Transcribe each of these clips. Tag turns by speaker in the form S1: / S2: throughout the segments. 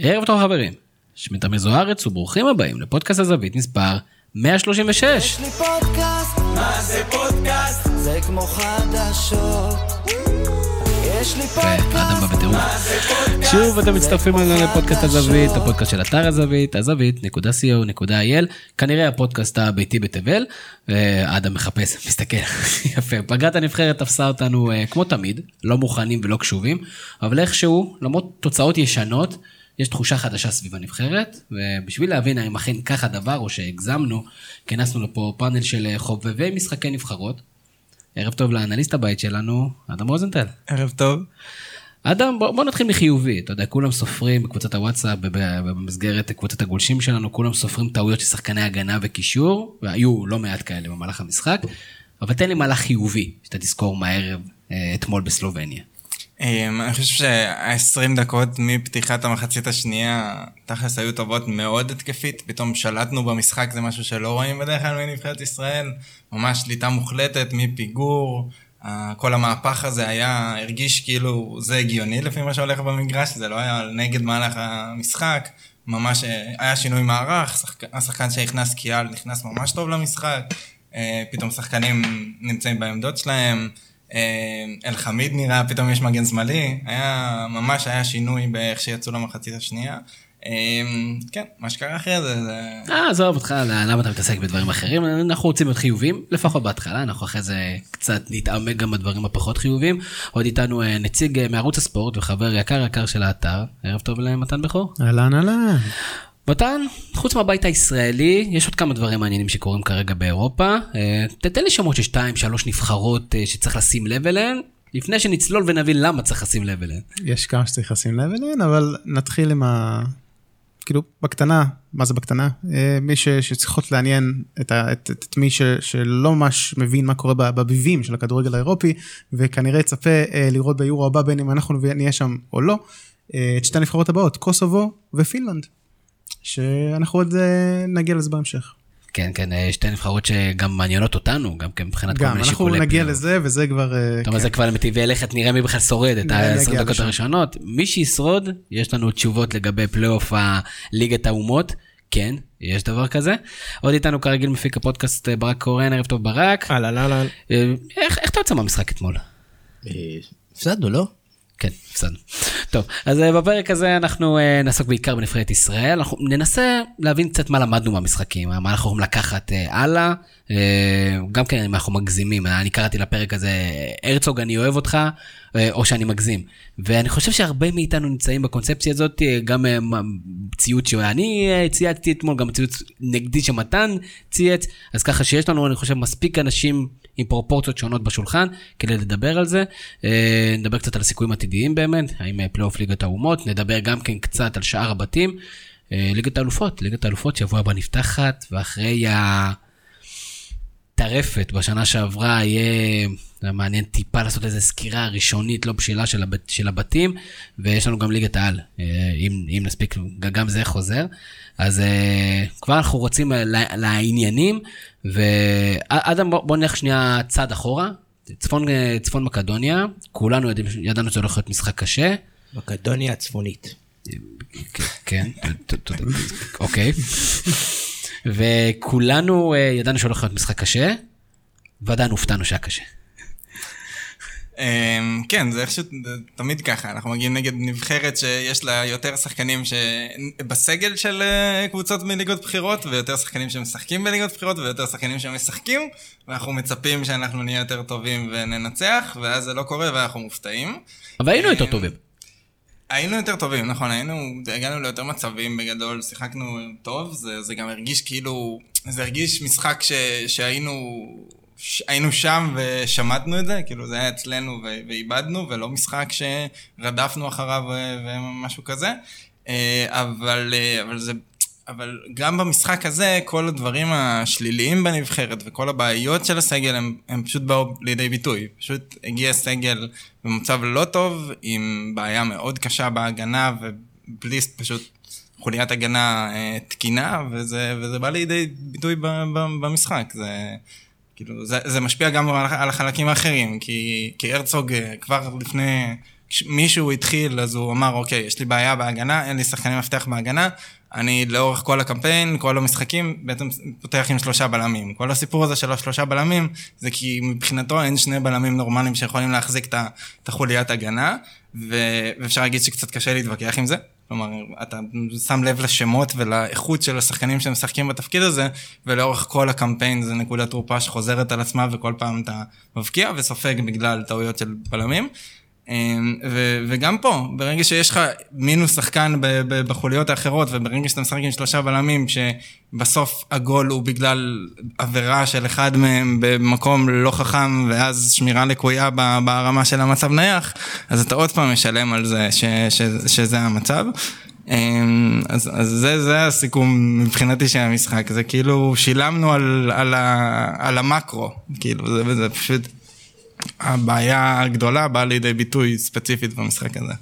S1: ערב טוב חברים, שמי תמיר זוארץ וברוכים הבאים לפודקאסט הזווית מספר 136.
S2: יש לי פודקאסט, מה זה פודקאסט? זה כמו חדשות. יש לי
S1: אדם
S2: פודקאסט. מה זה פודקאסט?
S1: שוב אתם מצטרפים אלינו לפודקאסט. הזווית, הפודקאסט של אתר הזווית, הזווית.co.il, כנראה הפודקאסט הביתי בתבל, אה, אדם מחפש, מסתכל, יפה, פגרת הנבחרת תפסה אותנו אה, כמו תמיד, לא מוכנים ולא קשובים, אבל איכשהו, למרות תוצאות ישנות, יש תחושה חדשה סביב הנבחרת, ובשביל להבין האם אכן כך הדבר או שהגזמנו, כינסנו לפה פאנל של אה, חובבי משחקי נבחרות. ערב טוב לאנליסט הבית שלנו, אדם רוזנטל.
S3: ערב טוב.
S1: אדם, בוא, בוא נתחיל מחיובי, אתה יודע, כולם סופרים בקבוצת הוואטסאפ, במסגרת קבוצת הגולשים שלנו, כולם סופרים טעויות של שחקני הגנה וקישור, והיו לא מעט כאלה במהלך המשחק, אבל תן לי מהלך חיובי, שאתה תזכור מהערב אה, אתמול בסלובניה.
S3: אמ, אני חושב שה-20 דקות מפתיחת המחצית השנייה, תכלס היו טובות מאוד התקפית, פתאום שלטנו במשחק, זה משהו שלא רואים בדרך כלל מנבחרת ישראל, ממש שליטה מוחלטת מפיגור, כל המהפך הזה היה, הרגיש כאילו זה הגיוני לפי מה שהולך במגרש, זה לא היה נגד מהלך המשחק, ממש אה, היה שינוי מערך, שחק... השחקן שנכנס קיאל נכנס ממש טוב למשחק, אה, פתאום שחקנים נמצאים בעמדות שלהם, אלחמיד נראה, פתאום יש מגן שמאלי, היה, ממש היה שינוי באיך שיצאו למחצית השנייה. אה, כן, מה שקרה אחרי זה, זה...
S1: אה, עזוב אותך, למה אתה מתעסק בדברים אחרים? אנחנו רוצים להיות חיובים, לפחות בהתחלה, אנחנו אחרי זה קצת נתעמק גם בדברים הפחות חיובים. עוד איתנו אה, נציג אה, מערוץ הספורט וחבר יקר יקר של האתר, ערב טוב למתן בכור.
S4: אהלן אהלן.
S1: מתן, חוץ מהבית הישראלי, יש עוד כמה דברים מעניינים שקורים כרגע באירופה. אה, תתן לי שמות של שתיים, שלוש נבחרות אה, שצריך לשים לב אליהן, לפני שנצלול ונבין למה צריך לשים לב אליהן.
S4: יש כמה שצריך לשים לב אליהן, אבל נתחיל עם ה... כאילו, בקטנה, מה זה בקטנה? אה, מי ש, שצריכות לעניין את, ה, את, את, את מי ש, שלא ממש מבין מה קורה בביבים של הכדורגל האירופי, וכנראה יצפה לראות ביורו הבא בין אם אנחנו נהיה שם או לא, את שתי הנבחרות הבאות, קוסובו ופינלנד, שאנחנו עוד אה, נגיע לזה בהמשך.
S1: כן, כן, אה, שתי נבחרות שגם מעניינות אותנו, גם כן מבחינת כל
S4: גם,
S1: מיני
S4: אנחנו
S1: שיקולי
S4: נגיע
S1: פנים.
S4: לזה, וזה כבר... אה,
S1: אתה אומר,
S4: כן.
S1: זה כבר למטיבי לכת, נראה מי בכלל שורד את
S4: נגיע
S1: ה-20 דקות. הראשונות. מי שישרוד, יש לנו תשובות לגבי פלייאוף הליגת האומות. כן, יש דבר כזה. עוד איתנו כרגיל מפיק הפודקאסט אה, ברק קורן, ערב טוב ברק.
S5: אהלן אהלן.
S1: אה, איך איך אתה יוצא מהמשחק אתמול?
S5: אה, הפסדנו לא?
S1: כן, הפסדנו. טוב, אז אה, בפרק הזה אנחנו אה, נעסוק בעיקר בנבחרת ישראל, אנחנו ננסה להבין קצת מה למדנו מהמשחקים, מה אנחנו יכולים לקחת אה, הלאה, אה, גם כן אם אנחנו מגזימים, אני קראתי לפרק הזה, הרצוג אני אוהב אותך, או שאני מגזים. ואני חושב שהרבה מאיתנו נמצאים בקונספציה הזאת, גם ציוץ שאני צייצתי אתמול, גם ציוץ נגדי שמתן צייץ, אז ככה שיש לנו, אני חושב, מספיק אנשים עם פרופורציות שונות בשולחן כדי לדבר על זה. אה, נדבר קצת על הסיכויים העתידיים באמת, האם אה, פלייאוף ליגת האומות, נדבר גם כן קצת על שאר הבתים. אה, ליגת האלופות, ליגת האלופות שבוע הבא נפתחת, ואחרי הטרפת בשנה שעברה יהיה מעניין טיפה לעשות איזה סקירה ראשונית לא בשלה של, הבת, של הבתים, ויש לנו גם ליגת העל, אם, אם נספיק, גם זה חוזר. אז אה, כבר אנחנו רוצים לעניינים, ואדם בוא, בוא נלך שנייה צעד אחורה, צפון, אה, צפון מקדוניה, כולנו יודעים, ידענו שזה הולך להיות משחק קשה.
S5: מקדוניה הצפונית.
S1: כן, ת- אוקיי. וכולנו אה, ידענו שהולך להיות משחק קשה, ועדיין הופתענו שהיה קשה.
S3: אמ, כן, זה איכשהו זה תמיד ככה, אנחנו מגיעים נגד נבחרת שיש לה יותר שחקנים ש... בסגל של אה, קבוצות מליגות בחירות, ויותר שחקנים שמשחקים בליגות בחירות, ויותר שחקנים שמשחקים, ואנחנו מצפים שאנחנו נהיה יותר טובים וננצח, ואז זה לא קורה ואנחנו מופתעים.
S1: אבל היינו יותר טובים.
S3: היינו יותר טובים, נכון, היינו, הגענו ליותר מצבים בגדול, שיחקנו טוב, זה, זה גם הרגיש כאילו, זה הרגיש משחק ש, שהיינו, היינו שם ושמטנו את זה, כאילו זה היה אצלנו ואיבדנו, ולא משחק שרדפנו אחריו ומשהו כזה, אה, אבל, אה, אבל זה, אבל גם במשחק הזה, כל הדברים השליליים בנבחרת וכל הבעיות של הסגל הם, הם פשוט באו לידי ביטוי. פשוט הגיע סגל במצב לא טוב, עם בעיה מאוד קשה בהגנה, ובלי פשוט חוליית הגנה אה, תקינה, וזה, וזה בא לידי ביטוי במשחק. זה, כאילו, זה, זה משפיע גם על, על החלקים האחרים, כי, כי הרצוג אה, כבר לפני כשמישהו התחיל, אז הוא אמר, אוקיי, יש לי בעיה בהגנה, אין לי שחקני מפתח בהגנה, אני לאורך כל הקמפיין, כל המשחקים, בעצם פותח עם שלושה בלמים. כל הסיפור הזה של השלושה בלמים, זה כי מבחינתו אין שני בלמים נורמליים שיכולים להחזיק את החוליית הגנה, ואפשר להגיד שקצת קשה להתווכח עם זה. כלומר, אתה שם לב לשמות ולאיכות של השחקנים שמשחקים בתפקיד הזה, ולאורך כל הקמפיין זה נקודת תורפה שחוזרת על עצמה וכל פעם אתה מבקיע וסופג בגלל טעויות של בלמים. אמ, ו- וגם פה, ברגע שיש לך מינוס שחקן בחוליות האחרות, וברגע שאתה משחק עם שלושה בלמים, שבסוף הגול הוא בגלל עבירה של אחד מהם במקום לא חכם, ואז שמירה לקויה ברמה של המצב נייח, אז אתה עוד פעם משלם על זה ש- ש- שזה המצב. אמ, אז, אז זה, זה הסיכום מבחינתי של המשחק, זה כאילו שילמנו על, על, ה, על המקרו, כאילו, זה, זה פשוט... הבעיה הגדולה באה לידי ביטוי ספציפית במשחק הזה.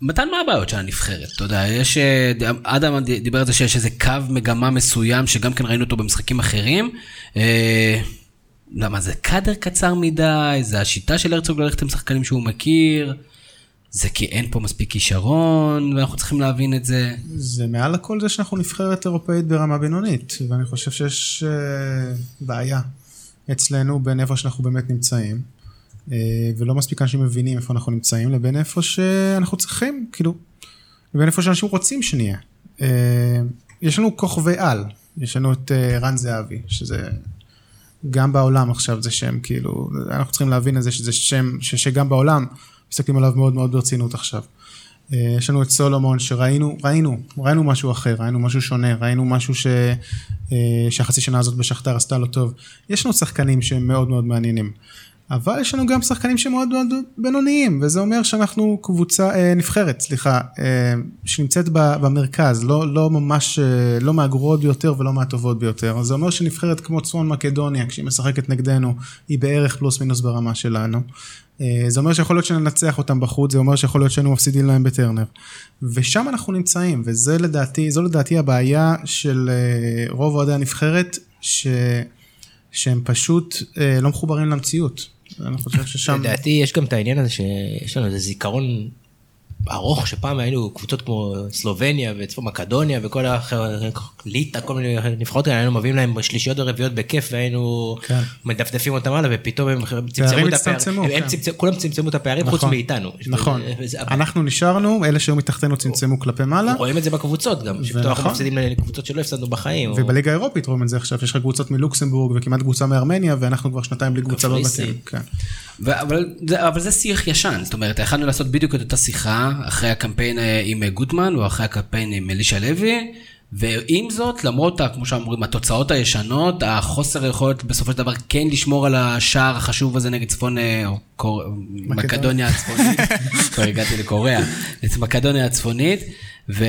S1: מתן, מה הבעיות של הנבחרת? אתה יודע, יש... אה, אדם דיבר על זה שיש איזה קו מגמה מסוים, שגם כן ראינו אותו במשחקים אחרים. אה, למה זה קאדר קצר מדי? זה השיטה של הרצוג ללכת עם שחקנים שהוא מכיר? זה כי אין פה מספיק כישרון, ואנחנו צריכים להבין את זה.
S4: זה מעל הכל זה שאנחנו נבחרת אירופאית ברמה בינונית, ואני חושב שיש אה, בעיה אצלנו בין איפה שאנחנו באמת נמצאים, ולא מספיק אנשים מבינים איפה אנחנו נמצאים, לבין איפה שאנחנו צריכים, כאילו, לבין איפה שאנשים רוצים שנהיה. אה, יש לנו כוכבי על, יש לנו את אה, רן זהבי, שזה גם בעולם עכשיו זה שם, כאילו, אנחנו צריכים להבין את זה שזה שם שגם בעולם מסתכלים עליו מאוד מאוד ברצינות עכשיו. אה, יש לנו את סולומון שראינו, ראינו, ראינו משהו אחר, ראינו משהו שונה, ראינו משהו ש, אה, שהחצי שנה הזאת בשכתר עשתה לו טוב. יש לנו שחקנים שהם מאוד מאוד מעניינים. אבל יש לנו גם שחקנים שהם מאוד בינוניים, וזה אומר שאנחנו קבוצה, אה, נבחרת, סליחה, אה, שנמצאת ב- במרכז, לא, לא ממש, אה, לא מהגרועות ביותר ולא מהטובות ביותר. זה אומר שנבחרת כמו צפון מקדוניה, כשהיא משחקת נגדנו, היא בערך פלוס מינוס ברמה שלנו. אה, זה אומר שיכול להיות שננצח אותם בחוץ, זה אומר שיכול להיות שהיינו מפסידים להם בטרנר. ושם אנחנו נמצאים, וזה לדעתי, זו לדעתי הבעיה של אה, רוב אוהדי הנבחרת, ש... שהם פשוט אה, לא מחוברים למציאות. אני חושב ששם...
S5: לדעתי יש גם את העניין הזה שיש לנו איזה זיכרון ארוך שפעם היינו קבוצות כמו סלובניה וצפון מקדוניה וכל האחר, ליטא, כל מיני נבחרות כאלה, היינו מביאים להם בשלישיות ורביעיות בכיף והיינו
S4: כן.
S5: מדפדפים אותם הלאה ופתאום הם צמצמו את הפערים,
S4: כן.
S5: צמצמו- כולם צמצמו את הפערים חוץ
S4: נכון,
S5: מאיתנו.
S4: נכון.
S5: וזה-
S4: אנחנו נשארנו, אלה שהיו מתחתנו צמצמו כלפי מעלה,
S5: רואים את זה בקבוצות גם, שפתאום אנחנו
S4: ונכון.
S5: מפסידים לקבוצות שלא הפסדנו בחיים. או-
S4: ובליגה האירופית רואים את זה עכשיו, יש לך קבוצות מלוקסמבורג וכמעט קבוצה מארמניה, ואנחנו כבר שנתיים בלי קבוצה
S5: קפריסין.
S4: בבתים. כן.
S1: אבל זה שיח ישן, זאת אומרת, יכלנו לעשות בדיוק את אותה שיחה אחרי הקמפיין אה, עם אה, גוטמן או אחרי הקמפיין עם אלישע לוי, ועם זאת, למרות, כמו שאומרים, התוצאות הישנות, החוסר יכולת בסופו של דבר כן לשמור על השער החשוב הזה נגד צפון, אה, או קור... מקדוניה. הצפונית, כבר הגעתי לקוריאה, את מקדוניה הצפונית, ו...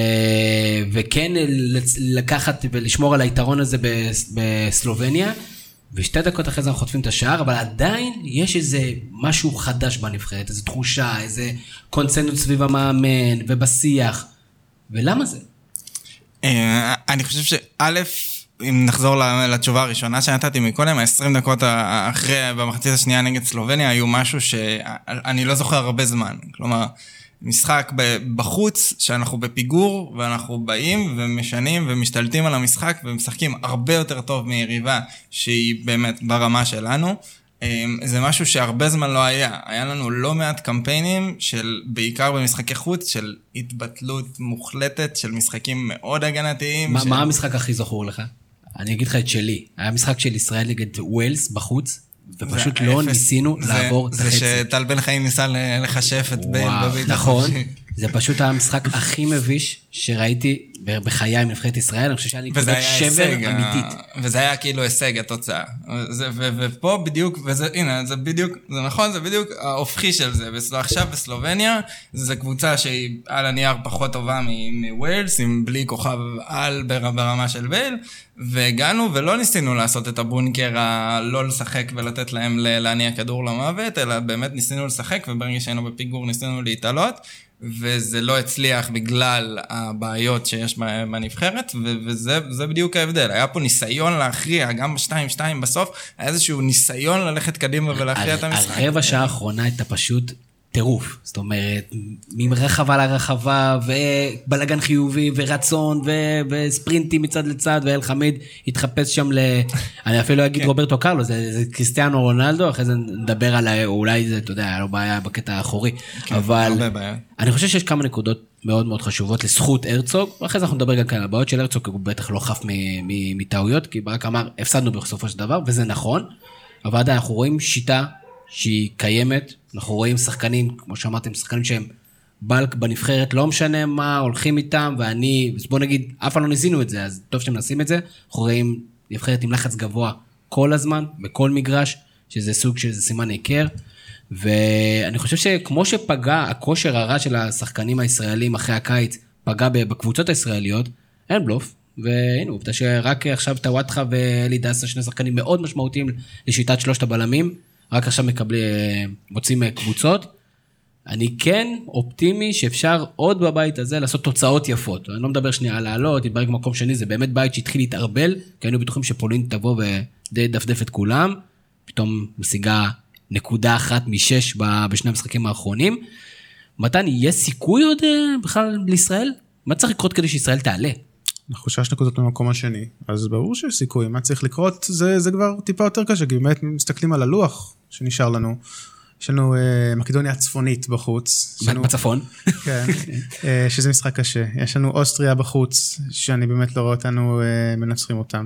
S1: וכן לקחת ולשמור על היתרון הזה בס- בסלובניה. ושתי דקות אחרי זה אנחנו חוטפים את השער, אבל עדיין יש איזה משהו חדש בנבחרת, איזו תחושה, איזה קונצנזוס סביב המאמן ובשיח. ולמה זה?
S3: אה, אני חושב שא', אם נחזור לתשובה הראשונה שנתתי מקודם, ה-20 דקות אחרי, במחצית השנייה נגד סלובניה, היו משהו שאני לא זוכר הרבה זמן. כלומר, משחק בחוץ, שאנחנו בפיגור, ואנחנו באים ומשנים ומשתלטים על המשחק, ומשחקים הרבה יותר טוב מיריבה שהיא באמת ברמה שלנו. אמ, זה משהו שהרבה זמן לא היה. היה לנו לא מעט קמפיינים של, בעיקר במשחקי חוץ, של התבטלות מוחלטת של משחקים מאוד הגנתיים.
S1: מה,
S3: של-
S1: מה המשחק הכי זכור לך? אני אגיד לך את שלי. היה משחק של ישראל נגד ווילס בחוץ, ופשוט
S3: זה
S1: לא. ניסינו
S3: זה-
S1: לעבור את
S3: זה
S1: החצי.
S3: שטל בן חיים ניסה ל- לחשף את בייל
S1: וואו,
S3: בבית
S1: נכון. זה פשוט היה המשחק הכי מביש שראיתי בחיי עם נבחרת ישראל. אני חושב שהיה לי נקודת שבר
S3: הישג, ה-
S1: אמיתית.
S3: וזה היה כאילו הישג התוצאה. זה, ו, ופה בדיוק, וזה, הנה, זה בדיוק, זה נכון, זה בדיוק ההופכי של זה. עכשיו בסלובניה, זו קבוצה שהיא על הנייר פחות טובה מווילס, עם בלי כוכב על בר- ברמה של בייל, והגענו ולא ניסינו לעשות את הבונקר הלא לשחק ולתת להם להניע כדור למוות, אלא באמת ניסינו לשחק, וברגע שהיינו בפיגור ניסינו להתעלות. וזה לא הצליח בגלל הבעיות שיש בנבחרת, ו- וזה זה בדיוק ההבדל. היה פה ניסיון להכריע, גם ב-2-2 בסוף, היה איזשהו ניסיון ללכת קדימה ולהכריע את המשחק.
S1: הרבע שעה האחרונה הייתה פשוט טירוף. זאת אומרת, מרחבה לרחבה, ובלאגן חיובי, ורצון, ו- וספרינטים מצד לצד, ואל חמיד התחפש שם ל... אני אפילו לא אגיד רוברטו קרלו, זה, זה קריסטיאנו רונלדו, אחרי זה נדבר על אולי זה, אתה יודע, היה לו בעיה בקטע האחורי. אבל
S3: הרבה בעיות.
S1: אני חושב שיש כמה נקודות מאוד מאוד חשובות לזכות הרצוג, ואחרי זה אנחנו נדבר גם כאן על הבעיות של הרצוג, הוא בטח לא חף מטעויות, כי ברק אמר, הפסדנו בסופו של דבר, וזה נכון, אבל עדיין אנחנו רואים שיטה שהיא קיימת, אנחנו רואים שחקנים, כמו שאמרתם, שחקנים שהם בלק בנבחרת, לא משנה מה, הולכים איתם, ואני, בוא נגיד, אף פעם לא ניסינו את זה, אז טוב שאתם מנסים את זה, אנחנו רואים נבחרת עם לחץ גבוה כל הזמן, בכל מגרש, שזה סוג של סימן היכר. ואני חושב שכמו שפגע הכושר הרע של השחקנים הישראלים אחרי הקיץ, פגע בקבוצות הישראליות, אין בלוף. והנה עובדה שרק עכשיו טוואטחה ואלי דסה, שני שחקנים מאוד משמעותיים לשיטת שלושת הבלמים, רק עכשיו מקבלים, מוצאים אה, קבוצות. אני כן אופטימי שאפשר עוד בבית הזה לעשות תוצאות יפות. אני לא מדבר שנייה על לעלות, להתברג במקום שני, זה באמת בית שהתחיל להתערבל, כי היינו בטוחים שפולין תבוא ודי דפדף את כולם. פתאום משיגה נקודה אחת משש בשני המשחקים האחרונים. מתן, יש סיכוי עוד אה, בכלל לישראל? מה צריך לקרות כדי שישראל תעלה?
S4: אנחנו שש נקודות במקום השני, אז ברור שיש סיכוי, מה צריך לקרות זה, זה כבר טיפה יותר קשה, כי באמת מסתכלים על הלוח שנשאר לנו. יש לנו אה, מקדוניה הצפונית בחוץ. לנו-
S1: בצפון?
S4: כן, אה, שזה משחק קשה. יש לנו אוסטריה בחוץ, שאני באמת לא רואה אותנו אה, מנצחים אותם.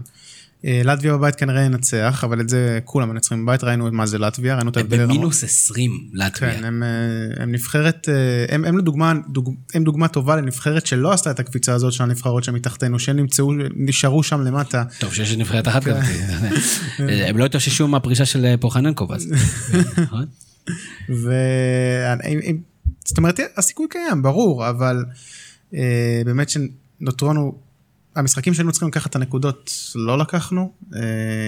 S4: אה, לטביה בבית כנראה ינצח, אבל את זה כולם מנצחים בבית, ראינו מה זה לטביה, ראינו את ההבדל.
S1: במינוס 20 לטביה.
S4: כן, הם, אה, הם נבחרת, אה, הם, הם, לדוגמה, דוג, הם דוגמה טובה לנבחרת שלא עשתה את הקפיצה הזאת של הנבחרות שמתחתנו, שהם נמצאו, נשארו שם למטה.
S1: טוב שיש נבחרת אחת
S4: כן.
S1: כזאת. הם לא התאוששו מהפרישה של פוחננקוב אז. נכון?
S4: זאת אומרת, הסיכוי קיים, ברור, אבל באמת שנותרו לנו, המשחקים שהיינו צריכים לקחת את הנקודות, לא לקחנו. אה,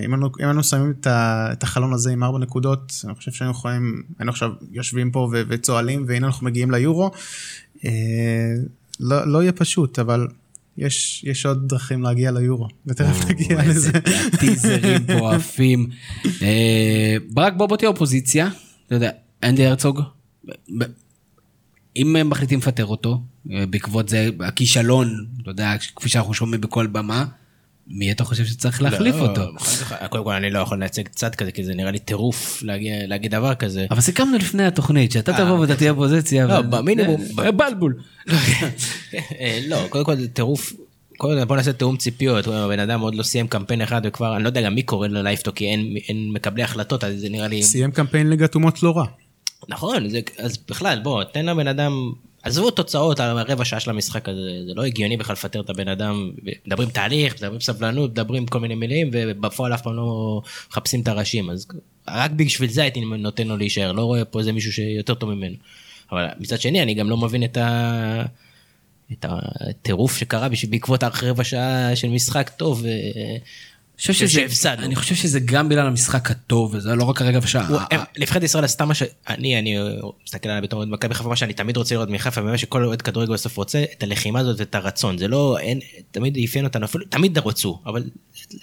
S4: אם היינו- אם היינו שמים את ה- את החלון הזה עם ארבע נקודות, אני חושב שהיינו יכולים, היינו עכשיו יושבים פה ו- וצוהלים, והנה אנחנו מגיעים ליורו. אה, לא לא יהיה פשוט, אבל יש יש עוד דרכים להגיע ליורו, ותכף נגיע לזה.
S1: טיזרים פה עפים. אה, ברק בוא בוא תהיה אופוזיציה. אתה יודע, אנדי הרצוג. אם מחליטים לפטר אותו, בעקבות זה הכישלון, אתה יודע, כפי שאנחנו שומעים בכל במה, מי אתה חושב שצריך להחליף
S5: לא,
S1: אותו?
S5: קודם כל אני לא יכול לייצג צד כזה כי זה נראה לי טירוף להגיע- להגיד דבר כזה.
S1: אבל סיכמנו לפני התוכנית שאתה תבוא ואתה תהיה אופוזיציה.
S5: לא,
S1: ו-
S5: במינימום.
S1: אה, בלבול.
S5: אה, לא, קודם כל זה טירוף. קודם כל בוא נעשה תיאום ציפיות, הבן אדם עוד לא סיים קמפיין אחד וכבר, אני לא יודע גם מי קורא לו להעיף אותו כי אין אין מקבלי החלטות, אז זה נראה לי...
S4: סיים קמפיין ליגת אומות לא רע.
S5: נכון, זה, אז בכלל, בוא, תן לבן אדם, עזבו תוצאות על הרבע שעה של המשחק הזה, זה לא הגיוני בכלל לפטר את הבן אדם, מדברים תהליך, מדברים סבלנות, מדברים כל מיני מילים, ובפועל אף פעם לא מחפשים את הראשים, אז רק בשביל זה הייתי נותן לו להישאר, לא רואה פה איזה מישהו שיותר טוב ממנו. אבל מצד שני, אני גם לא מבין את ה... את הטירוף שקרה בעקבות הרבע שעה של משחק טוב. אה,
S1: חושב שזה-
S5: שהפסדנו.
S1: אני חושב שזה גם בגלל המשחק הטוב, וזה לא רק הרגע בשעה.
S5: הם- נבחרת ישראל עשתה מה שאני, אני מסתכל עליה בתור מכבי חיפה, מה שאני תמיד רוצה לראות מחיפה, ומה שכל אוהד כדורגל בסוף רוצה, את הלחימה הזאת ואת הרצון. זה לא, אין, תמיד אפיין אותנו, אפילו, תמיד רצו, אבל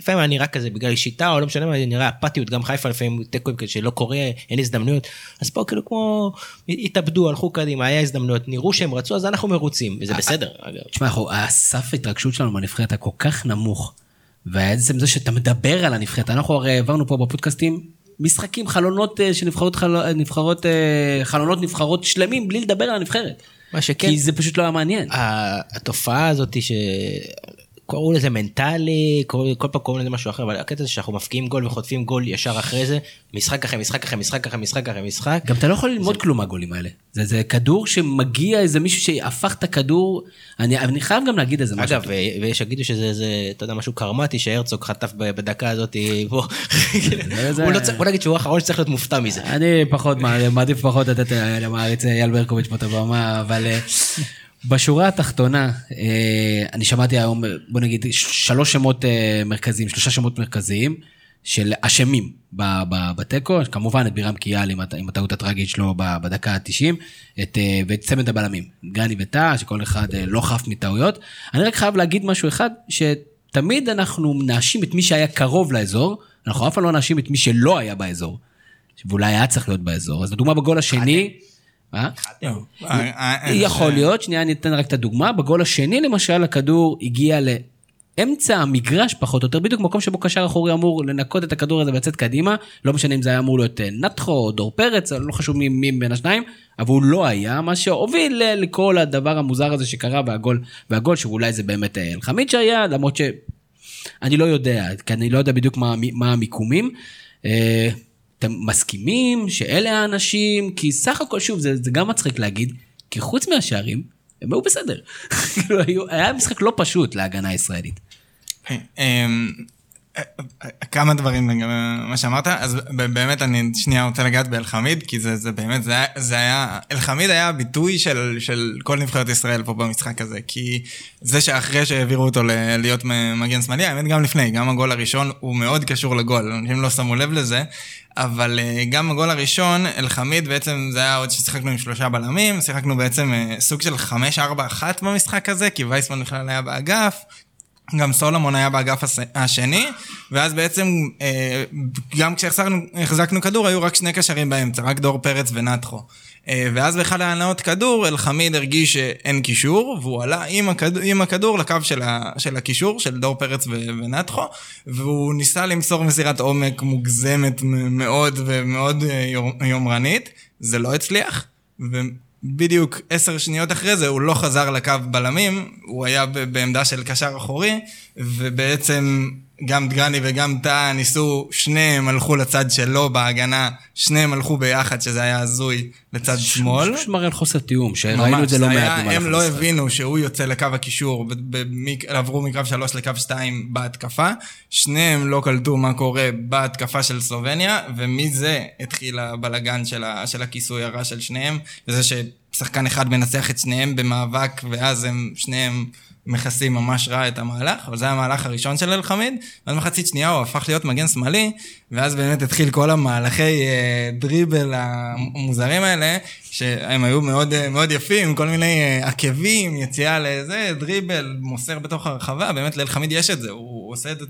S5: לפעמים היה נראה כזה בגלל שיטה, או לא משנה מה, נראה אפתיות, גם חיפה לפעמים תיקואים שלא קורה, אין הזדמנויות. אז פה כאילו כמו, התאבדו, הלכו קדימה, היה הזדמנויות, נראו שהם רצו, אז אנחנו מרוצים, וזה בסדר, אגב.
S1: תשמע, אנחנו- הסף ההתרגשות שלנו בנבחרת היה כל כך נמוך, ועצם זה שאתה מדבר על הנבחרת, אנחנו הרי העברנו פה בפודקאסטים משחקים, חלונות אה, של נבחרות, חל... נבחרות, אה, חלונות נבחרות שלמים, בלי לדבר על הנבחרת.
S5: מה שכן,
S1: כי זה פשוט לא היה מעניין.
S5: התופעה הזאת ש... קראו לזה מנטלי, כל, כל פעם קוראים לזה משהו אחר, אבל הקטע זה שאנחנו מפקיעים גול וחוטפים גול ישר אחרי זה, משחק אחרי משחק אחרי משחק אחרי משחק אחרי משחק.
S1: גם אתה לא יכול ללמוד כלום מהגולים האלה. זה, זה כדור שמגיע איזה מישהו שהפך את הכדור, אני, אני חייב גם להגיד איזה משהו.
S5: אגב, ו- ויש שיגידו שזה איזה, אתה יודע, משהו קרמטי שהרצוג חטף בדקה הזאת, בוא,
S1: זה-
S5: הוא לא צריך- בוא נגיד שהוא האחרון שצריך להיות מופתע מזה.
S1: אני פחות, מע- מעדיף פחות לתת אה, למעריץ אה, אייל ברקוביץ' פה את הבמה, אבל אה, בשורה התחתונה, אה, אני שמעתי היום, בוא נגיד, שלוש שמות אה, מרכזיים, שלושה שמות מרכזיים של אשמים בתיקו, כמובן את בירם קיאל עם הט- עם הטעות הטראגית שלו בדקה ה-90, את, אה, ואת צמד הבלמים, גני וטאה, שכל אחד לא חף מטעויות. אני רק חייב להגיד משהו אחד, שתמיד אנחנו נאשים את מי שהיה קרוב לאזור, אנחנו אף פעם לא נאשים את מי שלא היה באזור. ואולי היה צריך להיות באזור. אז לדוגמה בגול השני, אה?
S3: לא. אה, אה,
S1: יכול להיות, שנייה אני אתן רק את הדוגמה, בגול השני למשל הכדור הגיע לאמצע המגרש פחות או יותר, בדיוק מקום שבו קשר אחורי אמור לנקות את הכדור הזה ולצאת קדימה, לא משנה אם זה היה אמור להיות אה, נטחו או דור פרץ, לא חשוב מי, מי בין השניים, אבל הוא לא היה, מה שהוביל לכל הדבר המוזר הזה שקרה והגול, והגול שאולי זה באמת אה, אלחמיד שהיה, למרות שאני לא יודע, כי אני לא יודע בדיוק מה, מה המיקומים. אתם מסכימים שאלה האנשים? כי סך הכל, שוב, זה, זה גם מצחיק להגיד, כי חוץ מהשערים, הם היו בסדר. כאילו, היה משחק לא פשוט להגנה הישראלית.
S3: כמה דברים לגבי מה שאמרת, אז באמת אני שנייה רוצה לגעת באלחמיד, כי זה, זה באמת, זה, זה היה, אלחמיד היה הביטוי של, של כל נבחרת ישראל פה במשחק הזה, כי זה שאחרי שהעבירו אותו ל- להיות מגן שמאלי, האמת גם לפני, גם הגול הראשון הוא מאוד קשור לגול, אנשים לא שמו לב לזה, אבל אה, גם הגול הראשון, אלחמיד בעצם זה היה עוד ששיחקנו עם שלושה בלמים, שיחקנו בעצם אה, סוג של 5-4-1 במשחק הזה, כי וייסמן בכלל היה באגף, גם סולומון היה באגף השני, ואז בעצם אה, גם כשהחזקנו כדור היו רק שני קשרים באמצע, רק דור פרץ ונטחו. אה, ואז באחד ההנאות כדור, אלחמיד הרגיש שאין קישור, והוא עלה עם הכדור, עם הכדור לקו של, ה, של הקישור, של דור פרץ ונטחו, והוא ניסה למסור מסירת עומק מוגזמת מאוד ומאוד אה, יומרנית, זה לא הצליח, ובדיוק עשר שניות אחרי זה הוא לא חזר לקו בלמים, הוא היה בעמדה של קשר אחורי, ובעצם גם דגני וגם טאה ניסו, שניהם הלכו לצד שלו בהגנה, שניהם הלכו ביחד, שזה היה הזוי, לצד שמאל.
S1: פשוט מראה על חוסר תיאום, שראינו את זה לא מעט במהלך
S3: הם לא. הבינו שהוא יוצא לקו הקישור, עברו מקו 3 לקו 2 בהתקפה. שניהם לא קלטו מה קורה בהתקפה של סלובניה, ומזה התחיל הבלגן של, ה- של הכיסוי הרע של שניהם, וזה ששחקן אחד מנצח את שניהם במאבק, ואז הם שניהם מכסים ממש רע את המהלך, אבל זה היה המהלך הראשון של אלחמיד, ואז מחצית שנייה הוא הפך להיות מגן שמאלי, ואז באמת התחיל כל המהלכי אה, דריבל המוזרים האלה, שהם היו מאוד, אה, מאוד יפים, כל מיני אה, עקבים, יציאה לזה, דריבל, מוסר בתוך הרחבה, באמת לאלחמיד יש את זה, הוא, הוא עושה את זה.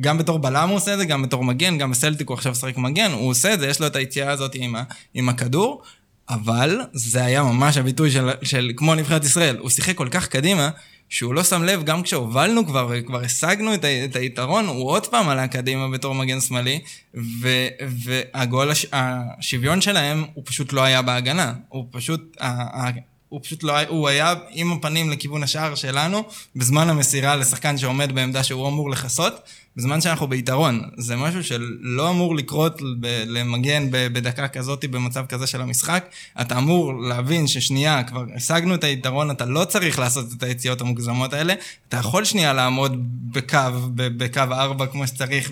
S3: גם בתור בלם הוא עושה את זה, גם בתור מגן, גם בסלטיק הוא עכשיו משחק מגן, הוא עושה את זה, יש לו את היציאה הזאת עם, ה, עם הכדור, אבל זה היה ממש הביטוי של, של כמו נבחרת ישראל, הוא שיחק כל כך קדימה, שהוא לא שם לב, גם כשהובלנו כבר, וכבר השגנו את, ה- את היתרון, הוא עוד פעם עלה קדימה בתור מגן שמאלי, ו, והגול, הש, השוויון שלהם, הוא פשוט לא היה בהגנה. הוא פשוט, ה, ה, הוא פשוט לא היה, הוא היה עם הפנים לכיוון השער שלנו, בזמן המסירה לשחקן שעומד בעמדה שהוא אמור לכסות, בזמן שאנחנו ביתרון. זה משהו שלא אמור לקרות ב- למגן ב- בדקה כזאת, במצב כזה של המשחק. אתה אמור להבין ששנייה, כבר השגנו את היתרון, אתה לא צריך לעשות את היציאות המוגזמות האלה. אתה יכול שנייה לעמוד בקו, ב- בקו ארבע כמו שצריך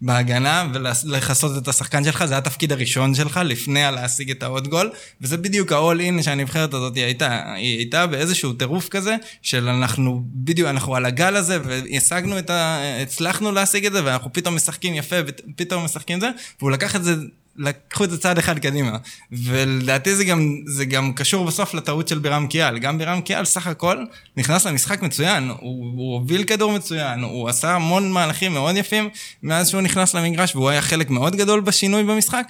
S3: בהגנה, ולכסות את השחקן שלך, זה התפקיד הראשון שלך, לפני הלהשיג את העוד גול, וזה בדיוק ה-all in שהנבחרת הזאת הייתה. היא הייתה באיזשהו טירוף כזה, של אנחנו, בדיוק, אנחנו על הגל הזה, והשגנו את ה... הצלחנו להשיג את זה, ואנחנו פתאום משחקים יפה, ופתאום משחקים זה, והוא לקח את זה לקחו את זה צעד אחד קדימה. ולדעתי זה גם, זה גם קשור בסוף לטעות של בירם קיאל. גם בירם קיאל סך הכל נכנס למשחק מצוין, הוא, הוא הוביל כדור מצוין, הוא עשה המון מהלכים מאוד יפים מאז שהוא נכנס למגרש, והוא היה חלק מאוד גדול בשינוי במשחק,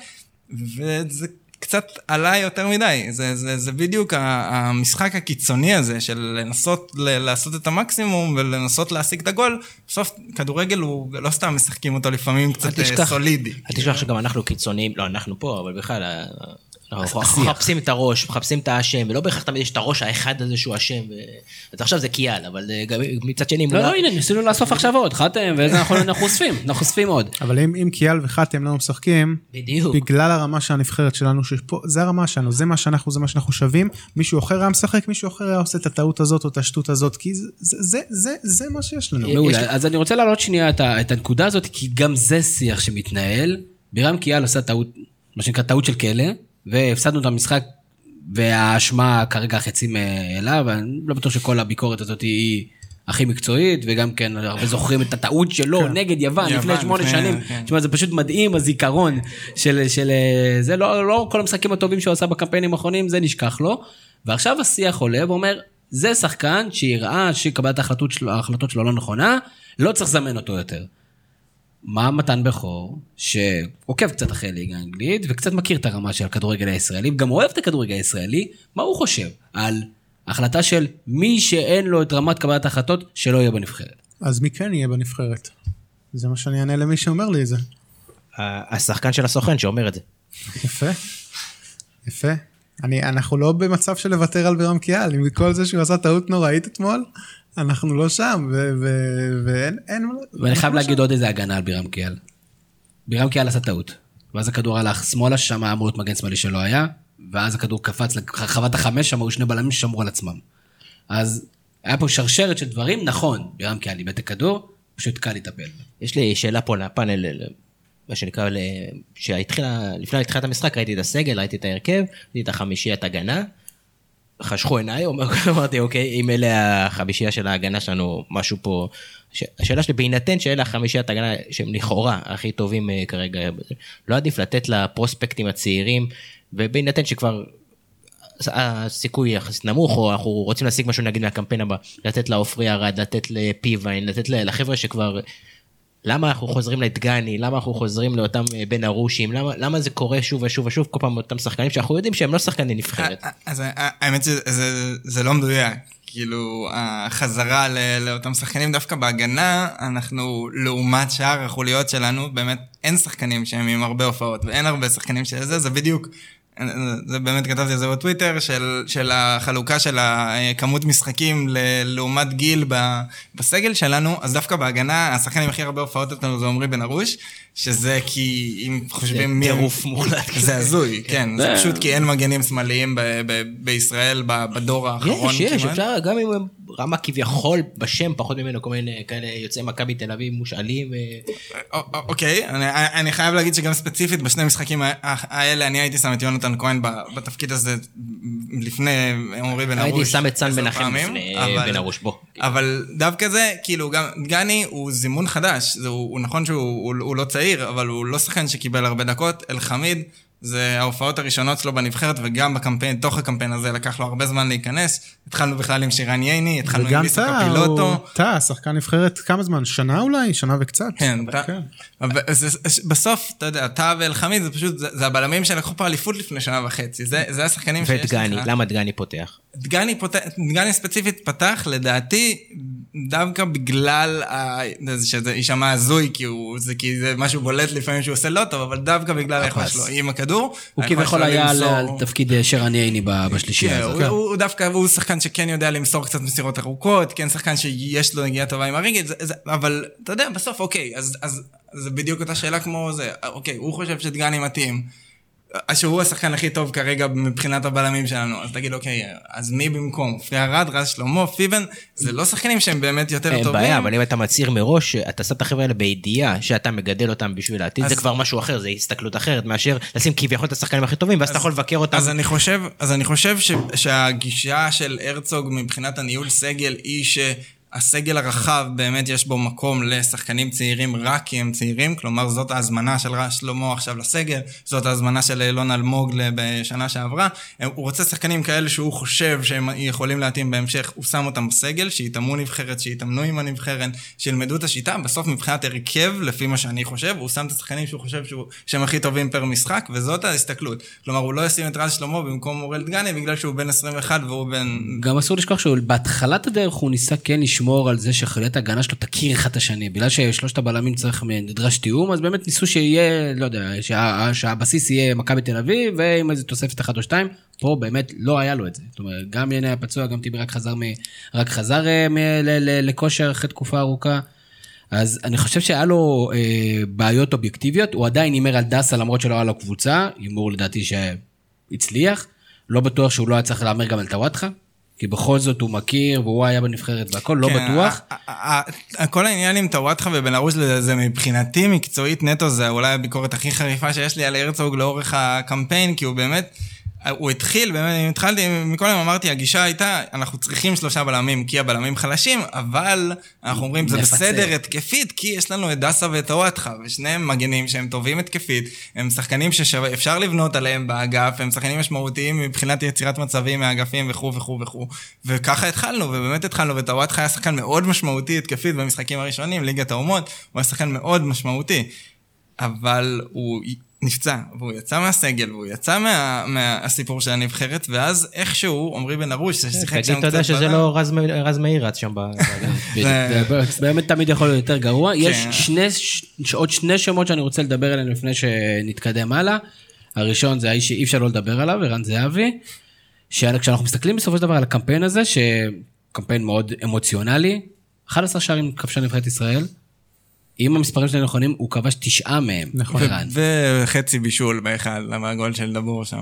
S3: וזה קצת עלה יותר מדי. זה, זה, זה בדיוק המשחק הקיצוני הזה של לנסות ל- לעשות את המקסימום ולנסות להשיג את הגול. בסוף כדורגל הוא לא סתם משחקים אותו לפעמים קצת אה,
S5: תשכח.
S3: סולידי.
S5: אל תשכח שגם אנחנו קיצוניים, לא, אנחנו פה, אבל בכלל, אה. מחפשים את הראש, מחפשים את האשם, ולא בהכרח תמיד יש את הראש האחד הזה שהוא אשם. אז עכשיו זה קיאל, אבל אה, מצד שני...
S1: לא, לא, הנה, ניסינו לאסוף עכשיו עוד, חתם, ואיזה אנחנו אנחנו אוספים, אנחנו אוספים עוד.
S4: אבל אם, קיאל וחתם לא משחקים,
S5: בדיוק.
S4: בגלל הרמה של הנבחרת שלנו, שפה, זה הרמה שלנו, זה מה שאנחנו, זה מה שאנחנו שווים, מישהו אחר היה משחק, מישהו אחר היה עושה את הטעות הזאת או את השטות הזאת, כי זה, זה, זה, זה, זה מה שיש לנו.
S1: מעולה, אז אני רוצה להעלות שנייה את הנקודה הזאת, כי גם זה שיח שמתנהל. בירם קיאל עשה טעות, מה שנקרא טעות של כלא, והפסדנו את המשחק, והאשמה כרגע חצי מאליו, ואני לא בטוח שכל הביקורת הזאת היא הכי מקצועית, וגם כן, הרבה זוכרים את הטעות שלו נגד יוון
S3: יוון,
S1: לפני שמונה שנים.
S3: כן.
S1: תשמע, זה פשוט מדהים, הזיכרון של, של זה, לא, לא כל המשחקים הטובים שהוא עשה בקמפיינים האחרונים, זה נשכח לו. ועכשיו השיח עולה ואומר, זה שחקן שהראה שקבלת ההחלטות שלו, ההחלטות שלו לא נכונה, לא צריך לזמן אותו יותר. מה מתן בכור, שעוקב קצת אחרי ליגה האנגלית, וקצת מכיר את הרמה של הכדורגל הישראלי, וגם אוהב את הכדורגל הישראלי, מה הוא חושב על החלטה של מי שאין לו את רמת קבלת ההחלטות, שלא יהיה בנבחרת.
S4: אז מי כן יהיה בנבחרת? זה מה שאני אענה למי שאומר לי את זה.
S5: השחקן של הסוכן שאומר את זה.
S4: יפה, יפה. אני, אנחנו לא במצב של לוותר על בירם קיאל, עם כל זה שהוא עשה טעות נוראית אתמול, אנחנו לא שם, ואין, אין...
S1: ואני חייב
S4: לא
S1: להגיד עוד איזה הגנה על בירם קיאל. בירם קיאל עשה טעות. ואז הכדור הלך שמאלה, ששם היה אמור להיות מגן שמאלי שלא היה, ואז הכדור קפץ לרחבת החמש, שם היו שני בלמים ששמרו על עצמם. אז היה פה שרשרת של דברים, נכון, בירם קיאל איבד את הכדור, פשוט קל לטפל.
S5: יש לי שאלה פה לפאנל, מה שנקרא, ל- שהתחילה, לפני תחילת המשחק ראיתי את הסגל, ראיתי את ההרכב, ראיתי את החמישיית הגנה, חשכו עיניי, אמרתי, אוקיי, אם אלה החמישייה של ההגנה שלנו, משהו פה... השאלה שלי, בהינתן שאלה החמישיית הגנה שהם לכאורה הכי טובים אה, כרגע, לא עדיף לתת לפרוספקטים הצעירים, ובהינתן שכבר הסיכוי יחסית נמוך, או אנחנו רוצים להשיג משהו נגיד מהקמפיין הבא, לתת לעופרי ארד, לתת לפיוויין, לתת לחבר'ה שכבר... למה אנחנו חוזרים לדגני, למה אנחנו חוזרים לאותם אה, בן ארושים, למה, למה זה קורה שוב ושוב ושוב כל פעם אותם שחקנים שאנחנו יודעים שהם לא שחקני נבחרת.
S3: אז ה- האמת שזה זה לא מדויק. כאילו, החזרה לאותם שחקנים דווקא בהגנה, אנחנו, לעומת שאר החוליות שלנו, באמת אין שחקנים שהם עם הרבה הופעות, ואין הרבה שחקנים של זה, זה בדיוק, זה באמת כתבתי את זה בטוויטר, של, של החלוקה של הכמות משחקים ל- לעומת גיל בסגל שלנו, אז דווקא בהגנה, השחקן עם הכי הרבה הופעות אצלנו זה עמרי בן ארוש, שזה כי אם חושבים מי...
S5: טירוף מוחלט כזה.
S3: זה הזוי, כן, זה פשוט כי אין מגנים שמאליים בישראל בדור האחרון
S5: יש, יש,
S3: כמעט.
S5: אפשר, גם אם הם רמה כביכול בשם פחות ממנו, כל מיני כאלה יוצאי מכבי תל אביב מושאלים. אה,
S3: אוקיי, אני, אני חייב להגיד שגם ספציפית בשני המשחקים האלה, אני הייתי שם את יונתן כהן בתפקיד הזה לפני עמרי בן ארוש.
S5: הייתי שם את סן מנחם לפני בן ארוש, בוא.
S3: אבל דווקא זה, כאילו, גם דגני הוא זימון חדש. זה, הוא, נכון שהוא הוא, הוא לא צעיר, אבל הוא לא שחקן שקיבל הרבה דקות. אלחמיד, זה ההופעות הראשונות שלו בנבחרת, וגם בקמפיין, תוך הקמפיין הזה לקח לו הרבה זמן להיכנס. התחלנו בכלל עם שירן ייני, התחלנו עם
S4: וגם טאה, הוא...
S3: קפילוטו.
S4: טאה, שחקן נבחרת כמה זמן? שנה אולי? שנה וקצת?
S3: כן, אתה-
S4: כן.
S3: בסוף, אתה יודע, אתה ואלחמיד זה פשוט, זה זה הבלמים שלקחו פה אליפות לפני שנה וחצי. זה זה השחקנים שיש לך.
S5: ודגני, למה דגני פותח?
S3: דגני, פותח, דגני ספציפית פתח, לדעתי, דווקא בגלל ה... זה שזה יישמע הזוי, כי, הוא, זה, כי זה משהו בולט לפעמים שהוא עושה לא טוב, אבל דווקא בגלל היכולת שלו עם הכדור.
S1: הוא כביכול היה על
S3: למסור-
S1: על תפקיד אה, שרן ייני ב- בשלישייה
S3: כן,
S1: הזאת.
S3: הוא, הוא, הוא דווקא, הוא שחקן שכן יודע למסור קצת מסירות ארוכות, כן שחקן שיש לו נגיעה טובה עם הרגל, זה, זה, אבל אתה יודע, בסוף, אוקיי, אז, אז, זה בדיוק אותה שאלה כמו זה, אוקיי, הוא חושב שדגני מתאים, שהוא השחקן הכי טוב כרגע מבחינת הבלמים שלנו, אז תגיד, אוקיי, אז מי במקום? פרי ארד, רז שלמה, פיבן, זה לא שחקנים שהם באמת יותר
S5: אין
S3: טובים.
S5: בעיה, אבל אם אתה מצהיר מראש, אתה שם את החבר'ה האלה בידיעה שאתה מגדל אותם בשביל העתיד, זה כבר משהו אחר, זה הסתכלות אחרת מאשר לשים כביכול את השחקנים הכי טובים, ואז אתה יכול לבקר אותם.
S3: אז אני חושב, אז אני חושב ש, שהגישה של הרצוג מבחינת הניהול סגל היא שהסגל הרחב באמת יש בו מקום לשחקנים צעירים רק כי הם צעירים, כלומר זאת ההזמנה של רז שלמה עכשיו לסגל, זאת ההזמנה של אילון אלמוג בשנה שעברה. הוא רוצה שחקנים כאלה שהוא חושב שהם יכולים להתאים בהמשך, הוא שם אותם בסגל, שיתאמנו נבחרת, שיתאמנו עם הנבחרת, שילמדו את השיטה, בסוף מבחינת הרכב, לפי מה שאני חושב, הוא שם את השחקנים שהוא חושב שהוא, שהם הכי טובים פר משחק, וזאת ההסתכלות. כלומר, הוא לא ישים את רז שלמה במקום אורל דגני, בגלל שהוא בן 21 והוא בן...
S1: גם אסור לשכוח שבהתחלת על זה שחוליית ההגנה שלו תכיר אחד את השני. בגלל ששלושת הבלמים צריך, נדרש תיאום, אז באמת ניסו שיהיה, לא יודע, שה, שהבסיס יהיה מכבי תל אביב, ועם איזה תוספת אחת או שתיים. פה באמת לא היה לו את זה. זאת אומרת, גם יני היה פצוע, גם טיבי רק חזר, מ, רק חזר אה, מ, ל, ל, לכושר אחרי תקופה ארוכה. אז אני חושב שהיה לו אה, בעיות אובייקטיביות, הוא עדיין הימר על דסה למרות שלא היה לו קבוצה, הימור לדעתי שהצליח. לא בטוח שהוא לא היה צריך להמר גם על טוואטחה, כי בכל זאת הוא מכיר והוא היה בנבחרת והכל, לא
S3: כן,
S1: בטוח.
S3: כל העניין עם טוואטחה ובן ארוש זה מבחינתי מקצועית נטו, זה אולי הביקורת הכי חריפה שיש לי על הרצוג לאורך הקמפיין, כי הוא באמת, הוא התחיל, באמת, אם התחלתי, מקודם אמרתי, הגישה הייתה, אנחנו צריכים שלושה בלמים כי הבלמים חלשים, אבל אנחנו אומרים, זה. בסדר התקפית, כי יש לנו את דסה ואת אוהטחה, ושניהם מגנים שהם טובים התקפית, הם שחקנים שאפשר לבנות עליהם באגף, הם שחקנים משמעותיים מבחינת יצירת מצבים מהאגפים וכו' וכו' וכו', וככה התחלנו, ובאמת התחלנו, ואת אוהטחה היה שחקן מאוד משמעותי התקפית במשחקים הראשונים, ליגת האומות, הוא היה שחקן מאוד משמעותי. אבל הוא נפצע, והוא יצא מהסגל, והוא יצא מה, מהסיפור של הנבחרת, ואז איכשהו עמרי בן ארוש, ששיחק שם
S5: תגיד תודה שזה
S3: בלם,
S5: לא רז מאיר רץ שם. ב-
S1: באמת תמיד יכול להיות יותר גרוע. יש
S3: כן.
S1: שני, ש- עוד שני שמות שאני רוצה לדבר עליהם לפני שנתקדם הלאה. הראשון זה האיש שאי אפשר לא לדבר עליו, ערן זהבי. שכשאנחנו מסתכלים בסופו של דבר על הקמפיין הזה, שקמפיין מאוד אמוציונלי, 11 שערים כבשה נבחרת ישראל. אם המספרים שלי נכונים, הוא כבש תשעה מהם.
S4: נכון.
S3: וחצי בישול באחד, מהגול של דבור שם.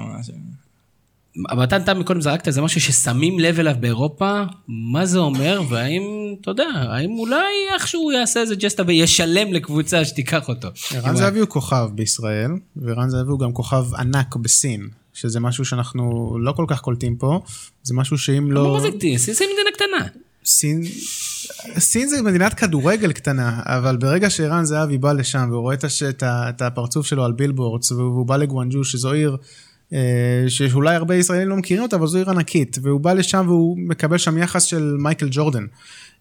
S1: מתן אתה מקודם זרקת איזה משהו ששמים לב אליו באירופה, מה זה אומר, והאם, אתה יודע, האם אולי איכשהו יעשה איזה ג'סטה וישלם לקבוצה שתיקח אותו.
S4: ערן זהבי הוא כוכב בישראל, וערן זהבי הוא גם כוכב ענק בסין, שזה משהו שאנחנו לא כל כך קולטים פה, זה משהו שאם לא...
S1: מה זה קטין? זה מדינה קטנה.
S4: סין, סין זה מדינת כדורגל קטנה, אבל ברגע שערן זהבי בא לשם והוא רואה את, הפרצוף שלו על בילבורדס והוא בא לגואנג'ו שזו עיר אה, שאולי הרבה ישראלים לא מכירים אותה אבל זו עיר ענקית והוא בא לשם והוא מקבל שם יחס של מייקל ג'ורדן.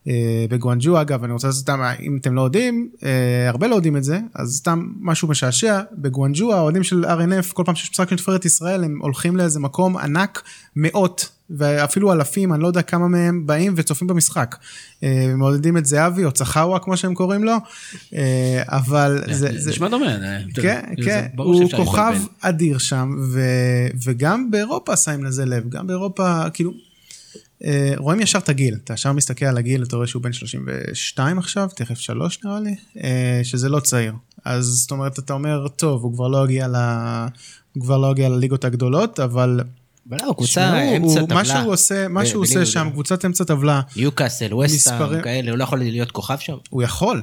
S4: אה, בגואנג'ו אגב אני רוצה לעשות סתם אם אתם לא יודעים אה, הרבה לא יודעים את זה אז סתם משהו משעשע בגואנג'ו האוהדים של RNF כל פעם שיש משחק של נבחרת ישראל הם הולכים לאיזה מקום ענק מאות ואפילו אלפים אני לא יודע כמה מהם באים וצופים במשחק. אה, מעודדים את זהבי או צחאווה כמו שהם קוראים לו אבל זה,
S1: נשמע דומה.
S4: כן, כן, הוא כוכב. אדיר שם, וגם באירופה שמים לזה לב, גם באירופה, כאילו, רואים ישר את הגיל, אתה ישר מסתכל על הגיל, אתה רואה שהוא בן 32 עכשיו, תכף 3 נראה לי, אה, שזה לא צעיר. אז זאת אומרת, אתה אומר, טוב, הוא כבר לא הגיע ל... הוא כבר לא הגיע לליגות הגדולות, אבל...
S5: אבל לא, קבוצה אמצע
S4: הוא- מה שהוא
S5: טבלה.
S4: עושה, מה שהוא עושה שם. קבוצת אמצע טבלה,
S5: ניוקאסל, וסטאם,
S4: מספרים-
S5: כאלה, הוא לא יכול להיות כוכב שם?
S4: הוא יכול,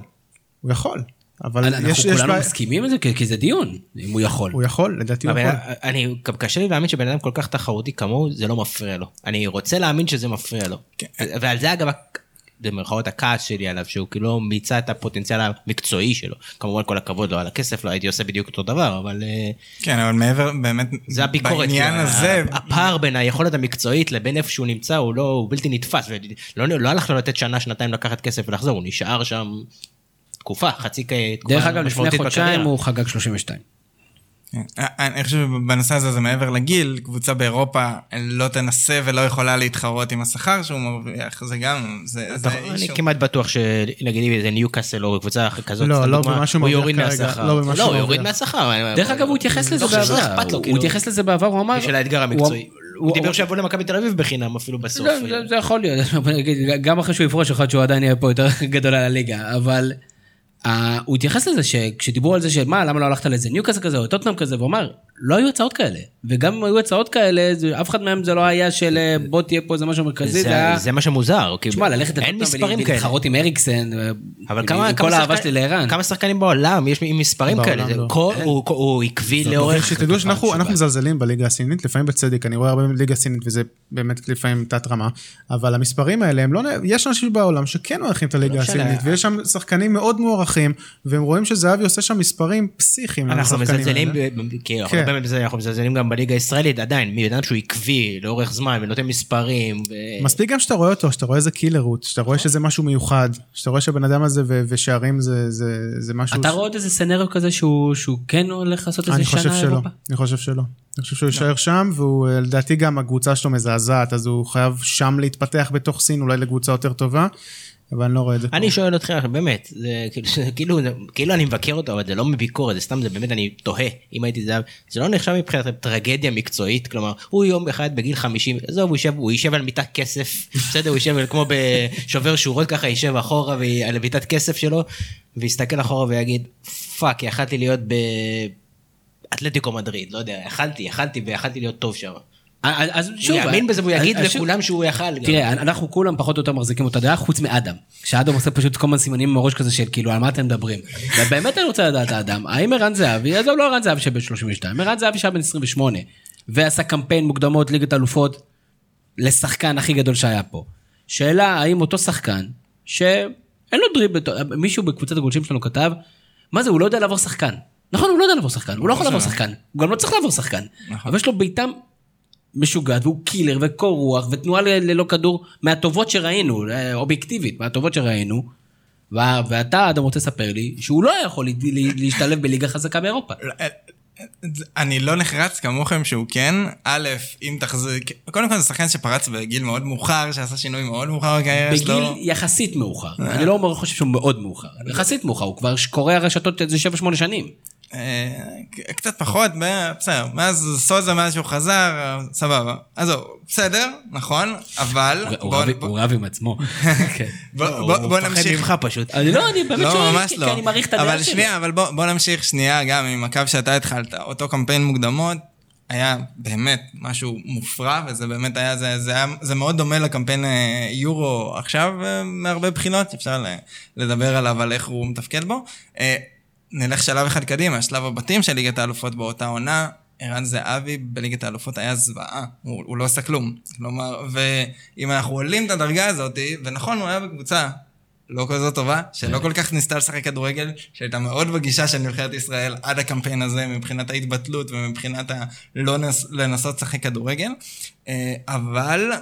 S4: הוא יכול, אבל
S1: אנחנו
S4: יש, יש
S1: כולנו
S4: בעיה,
S1: מסכימים על זה כי זה דיון, אם הוא יכול.
S4: הוא יכול, לדעתי הוא יכול.
S5: אני, גם קשה לי להאמין שבן אדם כל כך תחרותי כמוהו, זה לא מפריע לו. אני רוצה להאמין שזה מפריע לו.
S3: כן.
S5: ועל זה אגב, במרכאות הכעס שלי עליו, שהוא כאילו לא מיצה את הפוטנציאל המקצועי שלו. כמובן כל הכבוד לו על הכסף, לא הייתי עושה בדיוק אותו דבר, אבל אה,
S3: כן, אבל מעבר, באמת,
S5: זה הביקורת.
S3: בעניין הזה,
S5: הפער בין היכולת המקצועית לבין איפה שהוא נמצא הוא לא, הוא בלתי נתפס. ולא לא הלך לו לתת שנה, שנתיים לקחת כסף ולחזור, הוא נשאר שם תקופה, חצי כ- תקופה
S1: דרך אגב, לפני חודשיים. הוא חגג 32.
S3: כן. אני חושב שבנושא הזה זה מעבר לגיל, קבוצה באירופה לא תנסה ולא יכולה להתחרות עם השכר שהוא מרוויח, זה גם, זה
S5: נכון, אני
S3: אישו.
S5: כמעט בטוח שנגיד אם זה ניוקאסל או קבוצה כזאת,
S4: לא, לא במה שהוא
S5: הוא
S4: מרוויח
S5: יוריד
S4: כרגע,
S5: מהשכר.
S4: לא
S5: לא, הוא יוריד. מהשכר.
S1: דרך אגב, הוא התייחס לזה
S5: לא שזה
S1: בעבר. הוא
S5: כאילו.
S1: התייחס לזה בעבר, הוא אמר...
S5: בשביל האתגר המקצועי.
S1: הוא-
S5: דיבר שיבוא למכבי תל אביב בחינם אפילו בסוף.
S1: זה- יכול להיות, גם אחרי שהוא יפרוש, יכול להיות שהוא עדיין יהיה פה יותר גדול על הליגה, אבל אה, הוא התייחס לזה שכשדיברו על זה שמה, למה לא הלכת לאיזה ניוקאסל כזה או טוטנאם כזה, והוא אמר, לא היו הצעות כאלה, וגם אם היו הצעות כאלה, זה- אף אחד מהם זה לא היה של אה, בוא תהיה פה איזה משהו מרכזי, זה היה...
S5: זה מה שמוזר.
S1: תשמע, ללכת
S5: אין
S1: לטוטנאם
S5: מספרים כאלה.
S1: ולהתחרות עם אריקסן,
S5: אבל כמה,
S1: עם
S5: כמה
S1: כל האהבה
S5: שחקן-
S1: שלי לערן.
S5: כמה שחקנים בעולם יש עם מספרים כאלה, זה
S4: לא.
S5: כל- הוא- הוא עקבי לאורך...
S4: שתדעו שאנחנו. מזלזלים בליגה הסינית, לפעמים בצדק, אני רואה הרבה בליגה הסינית וזה באמת לפעמים תת רמה, אבל המספרים האלה הם לא, יש אנשים בעולם שכן מעריכים את הליגה
S5: לא.
S4: הסינית, ויש שם שחקנים מאוד מוערכים, והם רואים שזהבי עושה שם מספרים פסיכיים
S5: אנחנו מזלזלים, כי
S4: כן.
S5: הרבה מזה אנחנו מזלזלים גם בליגה הישראלית עדיין, מבן אדם שהוא עקבי לאורך זמן ונותן מספרים.
S4: מספיק גם שאתה רואה אותו, שאתה רואה איזה קילר רוט, שאתה רואה שזה משהו מיוחד, שאתה רואה שהבן אדם הזה ושערים זה- זה זה משהו...
S1: אתה רואה עוד איזה סצנריו כזה שהוא כן הולך לעשות איזה
S4: אני חושב
S1: שנה אירופה?
S4: אני חושב שלא. אני חושב שהוא יישאר שם, והוא אה, לדעתי גם הקבוצה שלו מזעזעת, אז הוא חייב שם להתפתח בתוך סין, אולי לקבוצה יותר טובה, אבל אני לא רואה את זה.
S5: אני שואל אותך באמת, זה כאילו- כאילו כאילו אני מבקר אותו אבל זה לא מביקורת זה סתם זה באמת אני תוהה אם הייתי זהב זה לא נחשב מבחינת טרגדיה מקצועית כלומר הוא יום אחד בגיל 50 עזוב הוא יישב הוא יישב על מיטת כסף בסדר הוא יישב כמו בשובר שורות ככה יישב אחורה על מיטת כסף שלו ויסתכל אחורה ויגיד fuck יכלתי להיות באתלטיקו מדריד לא יודע יכלתי יכלתי ויכלתי להיות טוב שם.
S1: אז- אז
S5: הוא
S1: שוב,
S5: יאמין בזה והוא יגיד
S1: שוב,
S5: לכולם שהוא יכל.
S1: תראה, אנחנו כולם פחות או יותר מחזיקים אותה דעה, חוץ מאדם. שאדם עושה פשוט כל מיני סימנים עם הראש כזה של כאילו, על מה אתם מדברים. ובאמת אני רוצה לדעת האדם, האם ערן זהבי, עזוב לא ערן זהבי שבן 32, ערן זהבי שהיה בן 28, ועשה קמפיין מוקדמות ליגת אלופות לשחקן הכי גדול שהיה פה. שאלה, האם אותו שחקן, שאין לו דריבל, מישהו בקבוצת הגולשים שלנו כתב, מה זה, הוא לא יודע לעבור שחקן. נכון, הוא לא יודע לעבור שחקן, הוא לא יכול לעבור
S3: שלא.
S1: שחקן, הוא גם לא צריך לעבור שחקן. אבל יש לו בעיטה משוגעת, והוא קילר וקור רוח, ותנועה ללא כדור, מהטובות שראינו, אה, אובייקטיבית, מהטובות שראינו. ואתה, אדם, רוצה לספר לי שהוא לא יכול לה- לה- להשתלב בליגה חזקה באירופה.
S3: אני לא נחרץ כמוכם שהוא כן. א', אם תחזיק, קודם כל זה שחקן שפרץ בגיל מאוד מאוחר, שעשה שינוי מאוד מאוחר בקריירה שלו.
S1: בגיל יחסית מאוחר, אני לא חושב שהוא מאוד מאוחר, יחסית מאוחר, הוא כבר קורא הרשתות איזה 7-8 שנים.
S3: אה, קצת פחות, ב- בסדר, מאז סוזה, מאז שהוא חזר, אה, סבבה. עזוב, בסדר, נכון, אבל...
S1: הוא
S3: בוא-
S1: רב-
S3: בוא-
S1: הוא רב עם עצמו. כן.
S3: בוא-
S5: הוא
S3: בוא בוא
S5: מפחד
S3: נמשיך.
S5: ממך פשוט.
S1: אני לא, אני באמת
S3: לא,
S1: שואל,
S3: ממש
S1: כי-
S3: לא.
S1: כי אני מעריך את הדעה
S3: אבל
S1: שלו.
S3: שנייה, אבל בוא, בוא נמשיך שנייה גם עם הקו שאתה התחלת. אותו קמפיין מוקדמות היה באמת משהו מופרע, וזה באמת היה, זה, זה, היה, זה מאוד דומה לקמפיין אה, יורו עכשיו, אה, מהרבה בחינות, אפשר לדבר עליו, על איך הוא מתפקד בו. נלך שלב אחד קדימה, שלב הבתים של ליגת האלופות באותה עונה. ערן זהבי בליגת האלופות היה זוועה, הוא, הוא לא עשה כלום. כלומר, ואם אנחנו עולים את הדרגה הזאת, ונכון, הוא היה בקבוצה לא כזאת טובה, שלא כל כך ניסתה לשחק כדורגל, שהייתה מאוד בגישה של נבחרת ישראל עד הקמפיין הזה, מבחינת ההתבטלות ומבחינת הלא נס, לנסות לשחק כדורגל. אה, אבל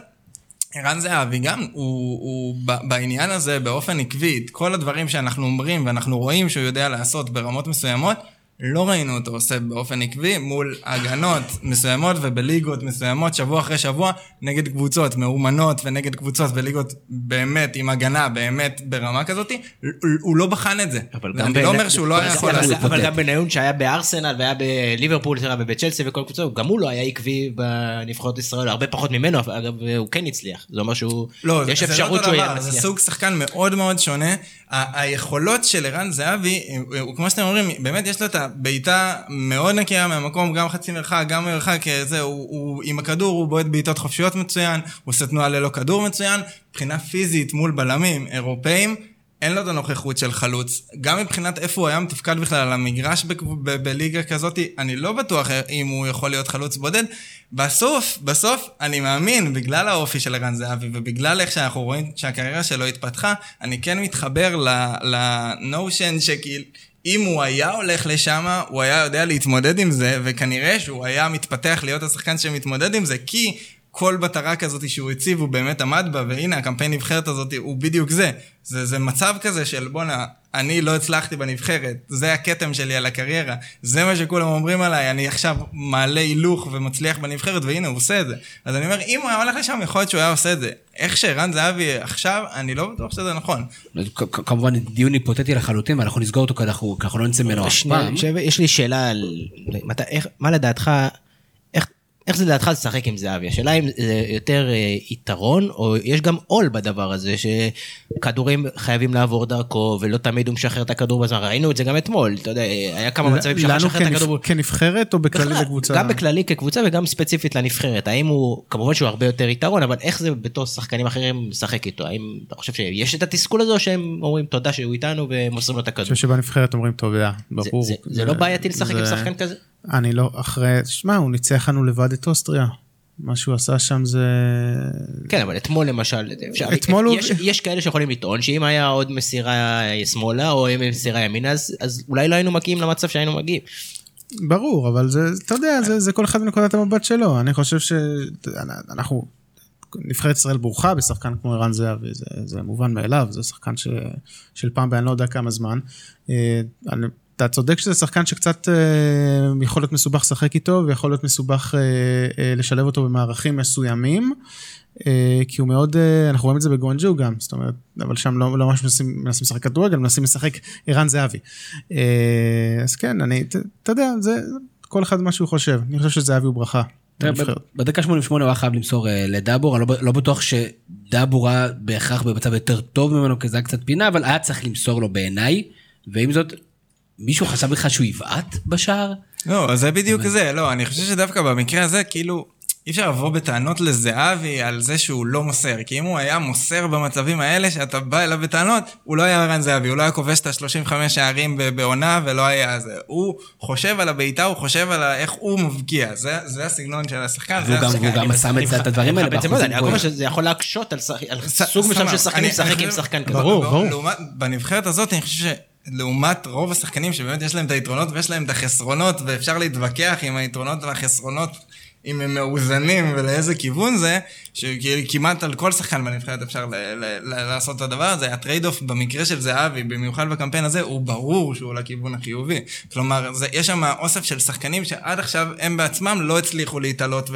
S3: ערן זהבי גם, הוא, הוא בעניין הזה באופן עקבי, כל הדברים שאנחנו אומרים ואנחנו רואים שהוא יודע לעשות ברמות מסוימות, לא ראינו אותו עושה באופן עקבי מול הגנות מסוימות ובליגות מסוימות שבוע אחרי שבוע נגד קבוצות מאומנות ונגד קבוצות בליגות באמת עם הגנה באמת ברמה כזאת, הוא, לא בחן את זה.
S5: אבל גם
S3: אני לא אומר שהוא לא היה יכול לעשות.
S5: אבל גם בניון שהיה בארסנל והיה בליברפול סליחה, ובצ'לסי וכל קבוצה, גם הוא לא היה עקבי בנבחרות ישראל, הרבה פחות ממנו, אגב, הוא כן הצליח. זה אומר שהוא,
S3: לא,
S5: יש אפשרות
S3: לא אותו
S5: שהוא יהיה
S3: דבר, זה
S5: מצליח.
S3: סוג שחקן מאוד מאוד שונה. ה- היכולות של ערן זהבי, כמו שאתם אומרים, באמת יש לו את הבעיטה מאוד נקייה מהמקום, גם חצי מרחק, גם מרחק, אה, זה, הוא, הוא עם הכדור, הוא בועט בעיטות חופשיות מצוין, הוא עושה תנועה ללא כדור מצוין, מבחינה פיזית מול בלמים אירופאים. אין לו את הנוכחות של חלוץ. גם מבחינת איפה הוא היה מתפקד בכלל על המגרש בליגה כזאת, אני לא בטוח אם הוא יכול להיות חלוץ בודד. בסוף, בסוף, אני מאמין, בגלל האופי של ערן זהבי ובגלל איך שאנחנו רואים שהקריירה שלו התפתחה, אני כן מתחבר לנושן שכאילו... אם הוא היה הולך לשם, הוא היה יודע להתמודד עם זה, וכנראה שהוא היה מתפתח להיות השחקן שמתמודד עם זה, כי כל מטרה כזאת שהוא הציב, הוא באמת עמד בה, והנה, הקמפיין נבחרת הזאת הוא בדיוק זה. זה, זה מצב כזה של בואנה, אני לא הצלחתי בנבחרת, זה הכתם שלי על הקריירה, זה מה שכולם אומרים עליי, אני עכשיו מעלה הילוך ומצליח בנבחרת, והנה, הוא עושה את זה. אז אני אומר, אם הוא היה הולך לשם, יכול להיות שהוא היה עושה את זה. איך שערן זהבי עכשיו, אני לא בטוח שזה נכון.
S1: כמובן דיון היפותטי לחלוטין ואנחנו נסגור אותו כי אנחנו לא נצא ממנו אף פעם.
S5: יש לי שאלה מה לדעתך... איך- זה לדעתך לשחק עם זהבי? השאלה אם זה יותר אה, יתרון, או יש גם עול בדבר הזה, שכדורים חייבים לעבור דרכו, ולא תמיד הוא משחרר את הכדור בזמן. ראינו את זה גם אתמול, אתה יודע, היה כמה מצבים שהוא
S4: לנו
S5: משחרר את הכדור.
S4: כנבחרת או בכללי
S5: בכלל,
S4: לקבוצה?
S5: גם בכללי כקבוצה וגם ספציפית לנבחרת. האם הוא, כמובן שהוא הרבה יותר יתרון, אבל איך זה בתור שחקנים אחרים לשחק איתו? האם אתה חושב שיש את התסכול הזה, או שהם אומרים תודה שהוא איתנו ומוסרים לו את
S4: אני
S5: הכדור?
S4: חושב שבנבחרת אומרים
S5: זה-
S4: ברור.
S5: זה- לא בעייתי לשחק עם שחקן כזה?
S4: אני לא, אחרי, שמע, הוא ניצח לנו לבד את אוסטריה. מה שהוא עשה שם זה...
S5: כן, אבל אתמול למשל, אפשר,
S4: אתמול הוא-
S5: יש, יש כאלה שיכולים לטעון שאם היה עוד מסירה שמאלה או אם מסירה ימינה, אז, אז אולי לא היינו מגיעים למצב שהיינו מגיעים.
S4: ברור, אבל זה, אתה יודע, זה, זה כל אחד מנקודת המבט שלו. אני חושב שאנחנו, נבחרת ישראל ברוכה בשחקן כמו ערן זהבי, זה, זה מובן מאליו, זה שחקן ש, של פעם באני לא יודע כמה זמן. אה, אני, אתה צודק שזה שחקן שקצת אה, יכול להיות מסובך לשחק איתו, ויכול להיות מסובך אה, אה, לשלב אותו במערכים מסוימים. אה, כי הוא מאוד, אה, אנחנו רואים את זה בגואנג'ו גם, זאת אומרת, אבל שם לא, לא ממש מנסים, מנסים לשחק כדורגל, מנסים לשחק ערן זהבי. אה, אז כן, אני, אתה יודע, זה כל אחד מה שהוא חושב, אני חושב שזהבי הוא ברכה.
S1: בדקה 88 הוא היה חייב למסור אה, לדאבור, אני לא לא בטוח שדאבור היה בהכרח במצב יותר טוב ממנו, כי זה היה קצת פינה, אבל היה צריך למסור לו בעיניי, ועם זאת, מישהו חשב בכלל שהוא יבעט בשער?
S3: לא, אז זה בדיוק זה, לא, אני חושב שדווקא במקרה הזה, כאילו, אי אפשר לבוא בטענות לזהבי על זה שהוא לא מוסר, כי אם הוא היה מוסר במצבים האלה, שאתה בא אליו בטענות, הוא לא היה ערן זהבי, הוא לא היה כובש את ה-35 שערים ב- בעונה, ולא היה זה. הוא חושב על הבעיטה, הוא חושב על איך הוא מבקיע, זה, זה הסגנון של השחקן, זה
S1: והוא גם-. והוא גם שם את הדברים האלה באחוזים
S5: אני רק אומר
S1: גבוהים.
S5: שזה יכול להקשות על שח- על
S3: ס-
S5: סוג מסוים. של שחקנים לשחק עם שחקן כזה.
S4: ברור, ברור.
S3: לעומת, בנבחרת הזאת אני חושב שלעומת רוב השחקנים שבאמת יש להם את היתרונות ויש להם את החסרונות ואפשר להתווכח עם היתרונות והחסרונות אם הם מאוזנים ולאיזה כיוון זה, שכמעט על כל שחקן בנבחרת אפשר ל- ל- ל- לעשות את הדבר הזה. ה trade off במקרה של זהבי, במיוחד בקמפיין הזה, הוא ברור שהוא לכיוון החיובי. כלומר, זה, יש שם אוסף של שחקנים שעד עכשיו הם בעצמם לא הצליחו להתעלות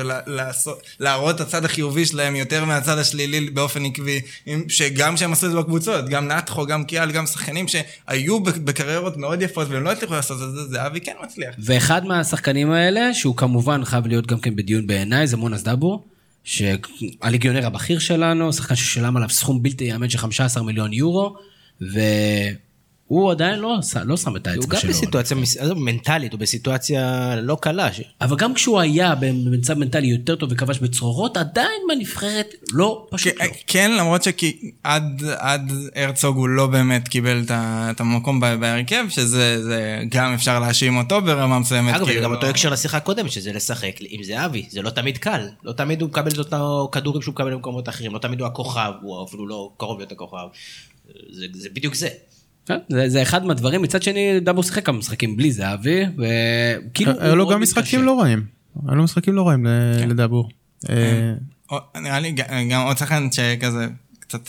S3: ולהראות את הצד החיובי שלהם יותר מהצד השלילי באופן עקבי, שגם כשהם עשו את זה בקבוצות, גם נתחו, גם קיאל, גם שחקנים שהיו בק- בקריירות מאוד יפות והם לא הצליחו לעשות את זה, זהבי כן מצליח.
S1: ואחד מהשחקנים האלה, שהוא כמובן חייב להיות גם כן בדיון בעיניי, זה מונס דאבור, שהליגיונר הבכיר שלנו, שחקן ששילם עליו סכום בלתי ייאמן של 15 מיליון יורו, והוא עדיין לא, לא שם את
S5: הוא
S1: האצבע
S5: גם
S1: שלו.
S5: בסיטואציה מס- עזוב, מנטלית, הוא בסיטואציה לא קלה. ש-
S1: אבל גם כשהוא היה במצב מנטלי יותר טוב וכבש בצרורות, עדיין בנבחרת לא, פשוט לא.
S3: כן, למרות שעד עד הרצוג הוא לא באמת קיבל את המקום בהרכב, שזה זה גם אפשר להאשים אותו ברמה מסוימת.
S5: אגב, זה
S3: הוא
S5: גם
S3: לא-
S5: אותו הקשר לשיחה הקודמת, שזה לשחק עם זהבי, זה לא תמיד קל. לא תמיד הוא מקבל את אותו כדורים שהוא מקבל במקומות אחרים, לא תמיד הוא הכוכב, הוא אפילו לא קרוב להיות הכוכב. זה, זה בדיוק זה.
S1: כן, זה, זה אחד מהדברים, מצד שני דאבור שיחק כמה משחקים בלי זהבי, וכאילו...
S4: היו
S1: הוא
S4: לו
S1: מאוד
S4: גם
S1: מתקשה.
S4: משחקים לא רעים. היו לו משחקים לא רעים ל- לדאבור. אה,
S3: או- נראה לי גם עוד שחקן שכזה, קצת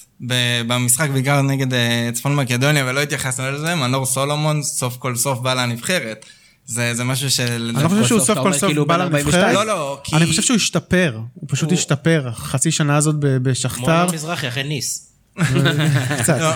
S3: במשחק בעיקר נגד אה, צפון מקדוניה, ולא התייחסנו לזה, מנור סולומון סוף כל סוף בא לנבחרת. זה זה משהו של...
S4: אני לא חושב שהוא
S1: סוף
S4: כל סוף
S1: כאילו
S4: בא
S1: בן 42.
S4: לנבחרת.
S3: לא, לא, כי...
S4: אני חושב שהוא השתפר, הוא פשוט
S3: הוא-
S4: השתפר. חצי שנה הזאת בשכתר,
S5: אלון מזרחי אחרי ניס.
S4: קצת.
S3: לא,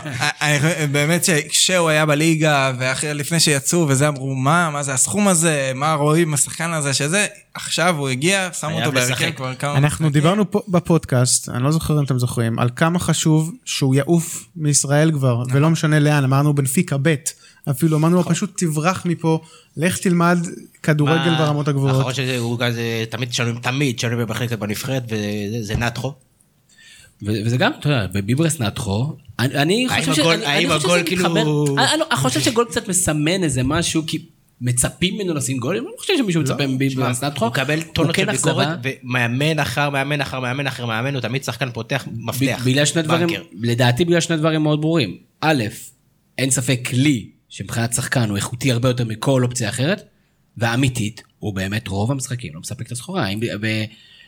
S3: באמת שכשהוא היה בליגה, ולפני שיצאו וזה אמרו, מה, מה זה הסכום הזה, מה רואים השחקן הזה, שזה, עכשיו הוא הגיע, שמו אותו בהרכב. כבר כמה...
S4: אנחנו דיברנו פה בפודקאסט, אני לא זוכר אם אתם זוכרים, על כמה חשוב שהוא יעוף מישראל כבר, ולא משנה לאן, אמרנו בנפיקה ב', אפילו אמרנו לו פשוט תברח מפה, לך תלמד כדורגל ברמות הגבוהות.
S5: האחרון שזה הוא כזה, תמיד שואלים, תמיד שואלים במחלקת בנבחרת, וזה זה נתחו.
S1: וזה גם, אתה יודע, בביברס נתחו, אני, חושב ש...
S5: האם הגול כאילו-
S1: מתחבר- אני, אני, אני חושב שגול קצת מסמן איזה משהו, כי מצפים ממנו לשים גולים, אני לא חושב שמישהו מצפה מביברס נתחו.
S5: הוא מקבל טונות
S1: כן
S5: של ביקורת. ומאמן אחר מאמן אחר מאמן אחר מאמן, הוא תמיד שחקן פותח מפתח.
S1: בגלל שני דברים. לדעתי בגלל שני דברים מאוד ברורים. א', אין ספק לי שמבחינת שחקן הוא איכותי הרבה יותר מכל אופציה אחרת, ואמיתית, הוא באמת רוב המשחקים לא מספק את הסחורה.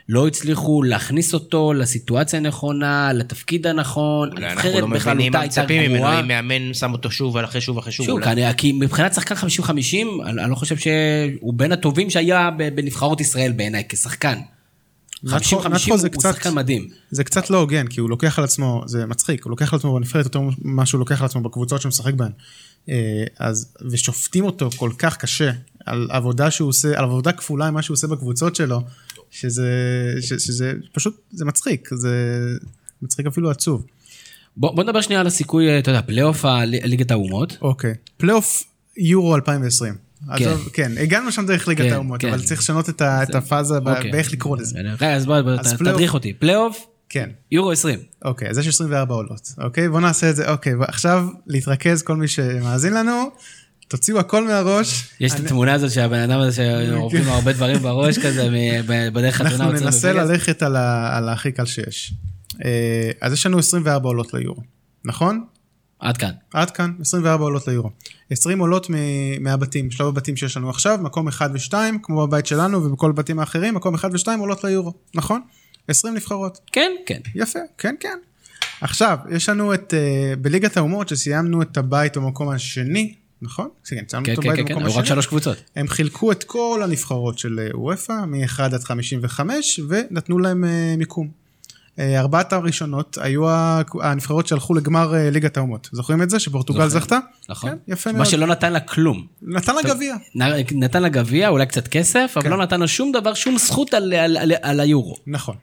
S1: ולא הצליחו להכניס אותו לסיטואציה הנכונה, לתפקיד הנכון,
S5: אולי אנחנו לא
S1: הנבחרת
S5: מבינים מה
S1: בכללותה הייתה
S5: מצפים ממנו,
S1: גרועה.
S5: אם מאמן שם אותו שוב אחרי שוב אחרי שוב.
S1: שוב,
S5: אולי.
S1: כי, כי מבחינת שחקן 50-50, אני, אני לא חושב שהוא בין הטובים שהיה בנבחרות ישראל בעיניי, כשחקן. 50-50
S4: נתחו- נתחו
S1: הוא,
S4: זה
S1: הוא
S4: קצת-
S1: שחקן מדהים.
S4: זה קצת לא הוגן, כי הוא לוקח על עצמו, זה מצחיק, הוא לוקח על עצמו בנבחרת יותר ממה שהוא לוקח על עצמו בקבוצות שהוא משחק בהן. אה, אז, ושופטים אותו כל כך קשה על עבודה שהוא עושה, על עבודה כפולה עם מה שהוא עושה בקבוצות שלו, שזה, ש, שזה פשוט, זה מצחיק, זה מצחיק אפילו עצוב.
S1: בוא, בוא נדבר שנייה על הסיכוי, אתה יודע, פלייאוף הליגת האומות.
S4: אוקיי, פלייאוף יורו 2020.
S1: כן.
S4: עזוב, כן, הגענו שם דרך ליגת
S1: כן,
S4: האומות,
S1: כן.
S4: אבל צריך לשנות את ה- את הפאזה
S1: אוקיי.
S4: באיך לקרוא לזה.
S1: אז בוא, בוא
S4: אז פלייאוף-
S1: תדריך אותי. פלייאוף,
S4: כן.
S1: יורו 20.
S4: אוקיי, אז יש 24 עולות, אוקיי? בוא נעשה את זה, אוקיי, עכשיו להתרכז, כל מי שמאזין לנו, תוציאו הכל מהראש.
S1: יש את התמונה הזאת שהבן אדם הזה שעורכים לו הרבה דברים בראש כזה, בדרך חתונה.
S4: אנחנו ננסה. ללכת על הכי קל שיש. אה, אז יש לנו 24 עולות ליורו, נכון?
S1: עד כאן.
S4: עד כאן, 24 עולות ליורו. 20 עולות מ- מהבתים, שלב הבתים שיש לנו עכשיו, מקום 1 ו-2, כמו בבית שלנו ובכל הבתים האחרים, מקום 1 ו-2 עולות ליורו, נכון? 20 נבחרות.
S1: כן, כן.
S4: יפה, כן, כן. עכשיו, יש לנו את, uh, בליגת האומות, שסיימנו את הבית במקום השני, נכון? כן, סיימנו
S1: כן,
S4: את
S1: כן,
S4: הבית
S1: כן, כן,
S4: במקום
S1: רק. שלוש קבוצות.
S4: הם חילקו את כל הנבחרות של אה, וופא, מ-1 עד 55, ונתנו להם uh, מיקום. Uh, ארבעת הראשונות היו הנבחרות שהלכו לגמר ליגת האומות. זוכרים את זה? שפורטוגל. זכתה?
S1: נכון.
S4: כן, יפה
S1: מה
S4: מאוד.
S1: שלא נתן לה כלום.
S4: נתן לה גביע.
S1: נתן לה גביע, אולי קצת כסף, אבל
S4: כן.
S1: לא נתן לה שום דבר, שום זכות על- על על- על היורו.
S4: נכון.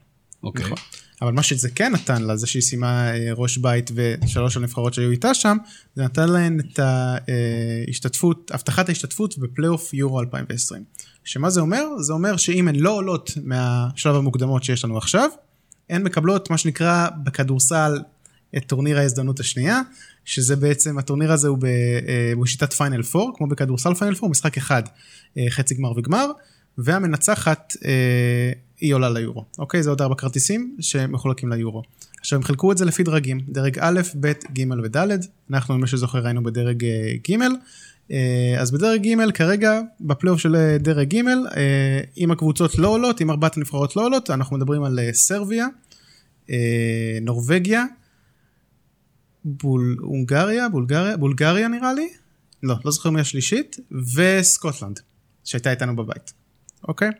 S1: אוקיי.
S4: נכון. אבל מה שזה כן נתן לה, זה שהיא סיימה אה, ראש בית ושלוש הנבחרות שהיו איתה שם, זה נתן להן את ההשתתפות, הבטחת ההשתתפות בפלייאוף יורו 2020. שמה זה אומר? זה אומר שאם הן לא עולות מהשלב המוקדמות שיש לנו עכשיו, הן מקבלות מה שנקרא בכדורסל את טורניר ההזדמנות השנייה, שזה בעצם, הטורניר הזה הוא אה, בשיטת final 4, כמו בכדורסל final 4, משחק אחד, אה, חצי גמר וגמר, והמנצחת אה, היא עולה ליורו. אוקיי? זה עוד ארבע כרטיסים שמחולקים ליורו. עכשיו הם חילקו את זה לפי דרגים, דרג א', ב', ג' וד', אנחנו, מי שזוכר, היינו בדרג אה, ג', אה, אז בדרג ג' כרגע, בפלייאוף של אה, דרג ג', אם הקבוצות לא עולות, אם ארבעת הנבחרות לא עולות, אנחנו מדברים על סרביה, נורבגיה, בול, הונגריה, בולגריה, בולגריה נראה לי, לא, לא זוכר מי השלישית, וסקוטלנד, שהייתה איתנו בבית, אוקיי?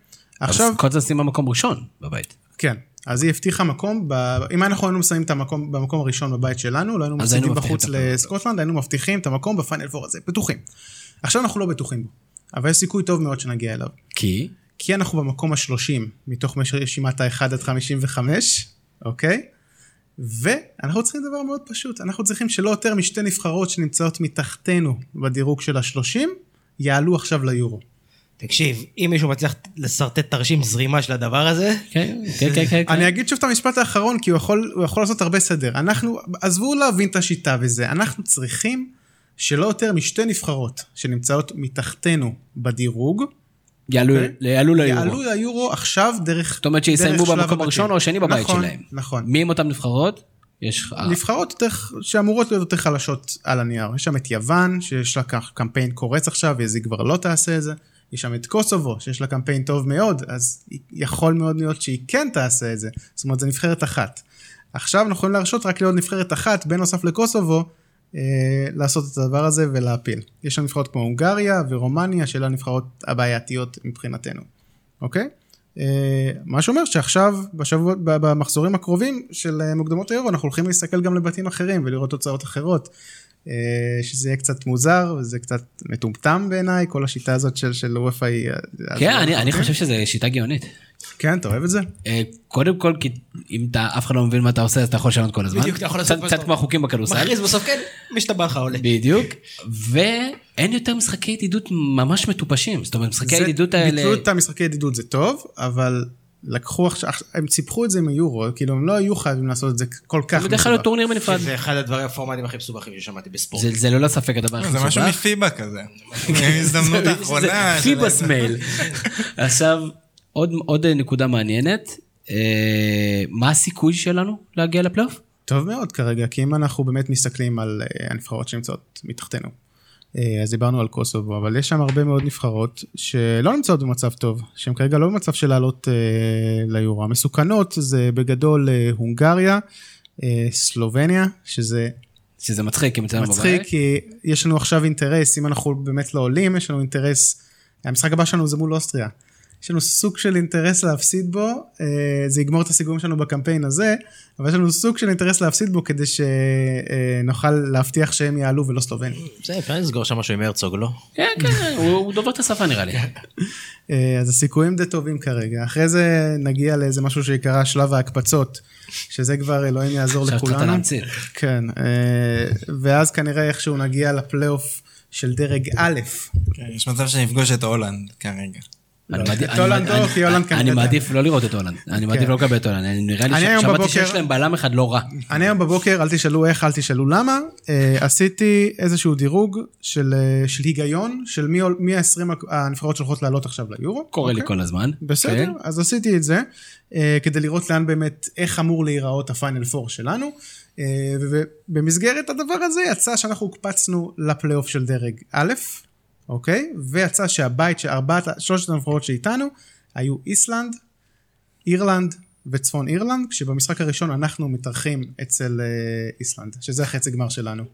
S4: עכשיו,
S1: שימה מקום ראשון בבית.
S4: כן, אז היא הבטיחה מקום, ב... אם אנחנו היינו מסיימים את המקום במקום הראשון בבית שלנו, לא היינו מפסידים בחוץ. לסקוטלנד, היינו מבטיחים את המקום בפיינל פור הזה, בטוחים. עכשיו אנחנו לא בטוחים בו, אבל יש סיכוי טוב מאוד שנגיע אליו.
S1: כי?
S4: כי אנחנו במקום ה-30 מתוך רשימת ה-1 עד 55, אוקיי? ואנחנו צריכים דבר מאוד פשוט, אנחנו צריכים שלא יותר משתי נבחרות שנמצאות מתחתנו בדירוג של ה-30, יעלו עכשיו ליורו.
S5: תקשיב, אם מישהו מצליח לשרטט תרשים זרימה של הדבר הזה,
S1: כן, כן, כן, כן.
S4: אני אגיד שוב את המשפט האחרון, כי הוא יכול, הוא יכול לעשות הרבה סדר. אנחנו, עזבו להבין את השיטה וזה, אנחנו צריכים שלא יותר משתי נבחרות שנמצאות מתחתנו בדירוג,
S1: יעלו
S4: אוקיי?
S1: יעלו ליורו.
S4: יעלו ליורו עכשיו דרך
S1: זאת אומרת שיסיימו במקום. הראשון או השני בבית
S4: נכון,
S1: שלהם.
S4: נכון.
S1: מי הם אותן נבחרות? יש...
S4: נבחרות יותר, שאמורות להיות יותר חלשות על הנייר. יש שם את יוון, שיש לה כך קמפיין קורץ עכשיו, אז היא כבר לא תעשה את זה. יש שם את קוסובו, שיש לה קמפיין טוב מאוד, אז יכול מאוד להיות שהיא כן תעשה את זה. זאת אומרת, זו נבחרת אחת. עכשיו אנחנו יכולים להרשות רק לעוד נבחרת אחת, בנוסף לקוסובו, אה, לעשות את הדבר הזה ולהפיל. יש שם נבחרות כמו הונגריה ורומניה, שאלה הנבחרות הבעייתיות מבחינתנו, אוקיי? אה, מה שאומר שעכשיו, בשבוע, במחזורים הקרובים של אה, מוקדמות היורו, אנחנו הולכים להסתכל גם לבתים אחרים ולראות תוצאות אחרות. אה, שזה יהיה קצת מוזר וזה קצת מטומטם בעיניי, כל השיטה הזאת של, של וופא היא... אה,
S1: כן,
S4: אז-
S1: אני אני חושב שזו שיטה גאונית.
S4: כן, אתה אוהב את זה?
S1: אה, קודם כל, כי אם אתה אף אחד לא מבין מה אתה עושה, אז אתה יכול לשנות כל הזמן.
S5: בדיוק, אתה יכול לעשות
S1: קצת- כמו החוקים בכדורסל.
S5: מכריז בסוף כן, מי שאתה בא לך עולה.
S1: בדיוק. ואין יותר משחקי ידידות ממש מטופשים. זאת אומרת, משחקי הידידות האלה...
S4: ביטלו את המשחקי ידידות זה טוב, אבל לקחו עכשיו, הם סיפחו את זה עם היורו, כאילו הם לא היו חייבים לעשות את זה כל כך
S1: זה בדרך כלל להיות טורניר בנפרד.
S5: זה אחד הדברים הפורמטים הכי מסובכים ששמעתי בספורט.
S1: זה זה ללא ספק הדבר הכי
S3: זה משהו
S1: מסובך.
S3: מפיבה כזה. הזדמנות האחרונה. של-
S1: פיבס מייל. עכשיו, עוד עוד נקודה מעניינת. אה, מה הסיכוי שלנו להגיע לפלייאוף?
S4: טוב מאוד כרגע, כי אם אנחנו באמת מסתכלים על אה, הנבחרות שנמצאות מתחתנו, אז דיברנו על קוסובו, אבל יש שם הרבה מאוד נבחרות שלא נמצאות במצב טוב, שהן כרגע לא במצב של לעלות אה, ליורו. המסוכנות זה בגדול אה, הונגריה, אה, סלובניה, שזה
S1: שזה מצחיק אם אצלנו בבית.
S4: מצחיק, כי יש לנו עכשיו אינטרס, אם אנחנו באמת לא עולים, יש לנו אינטרס, המשחק הבא שלנו זה מול אוסטריה. יש לנו סוג של אינטרס להפסיד בו, אה, זה יגמור את הסיכויים שלנו בקמפיין הזה, אבל יש לנו סוג של אינטרס להפסיד בו כדי שנוכל להבטיח שהם יעלו ולא סלובנים.
S5: זה, אפשר לסגור שם משהו עם הרצוג, לא?
S1: כן, כן, הוא הוא דובר את השפה נראה לי.
S4: אה, אז הסיכויים די טובים כרגע. אחרי זה נגיע לאיזה משהו שיקרא שלב ההקפצות, שזה כבר אלוהים יעזור
S1: עכשיו התחלת
S4: לכולנו.
S1: להמציא.
S4: כן, אה, ואז כנראה איכשהו נגיע לפלייאוף של דרג א',
S3: כן, יש מצב שנפגוש את הולנד כרגע.
S1: אני מעדיף-
S4: לא.
S1: מעדיף לא לראות את הולנד. אני מעדיף
S4: כן.
S1: לא לקבל את הולנד. אני- נראה לי
S4: אני
S1: ש-
S4: היום
S1: שמעתי
S4: בבוקר-
S1: שיש להם בלם אחד לא רע.
S4: אני היום בבוקר, אל תשאלו איך, אל תשאלו למה, אה, עשיתי איזשהו דירוג של, אה, היגיון, של מי, מי ה-20 הנבחרות שהולכות לעלות עכשיו ליורו.
S1: קורה לי
S4: אוקיי?
S1: כל הזמן.
S4: בסדר,
S1: כן.
S4: אז עשיתי את זה, אה, כדי לראות לאן באמת, איך אמור להיראות הפיינל פור שלנו, ובמסגרת הדבר הזה יצא שאנחנו הוקפצנו לפלייאוף של דרג א', אוקיי? ויצא שהבית, שארבעת, שלושת הנבחרות שאיתנו, היו איסלנד, אירלנד וצפון אירלנד, כשבמשחק הראשון אנחנו מתארחים אצל אה, איסלנד, שזה החצי גמר שלנו,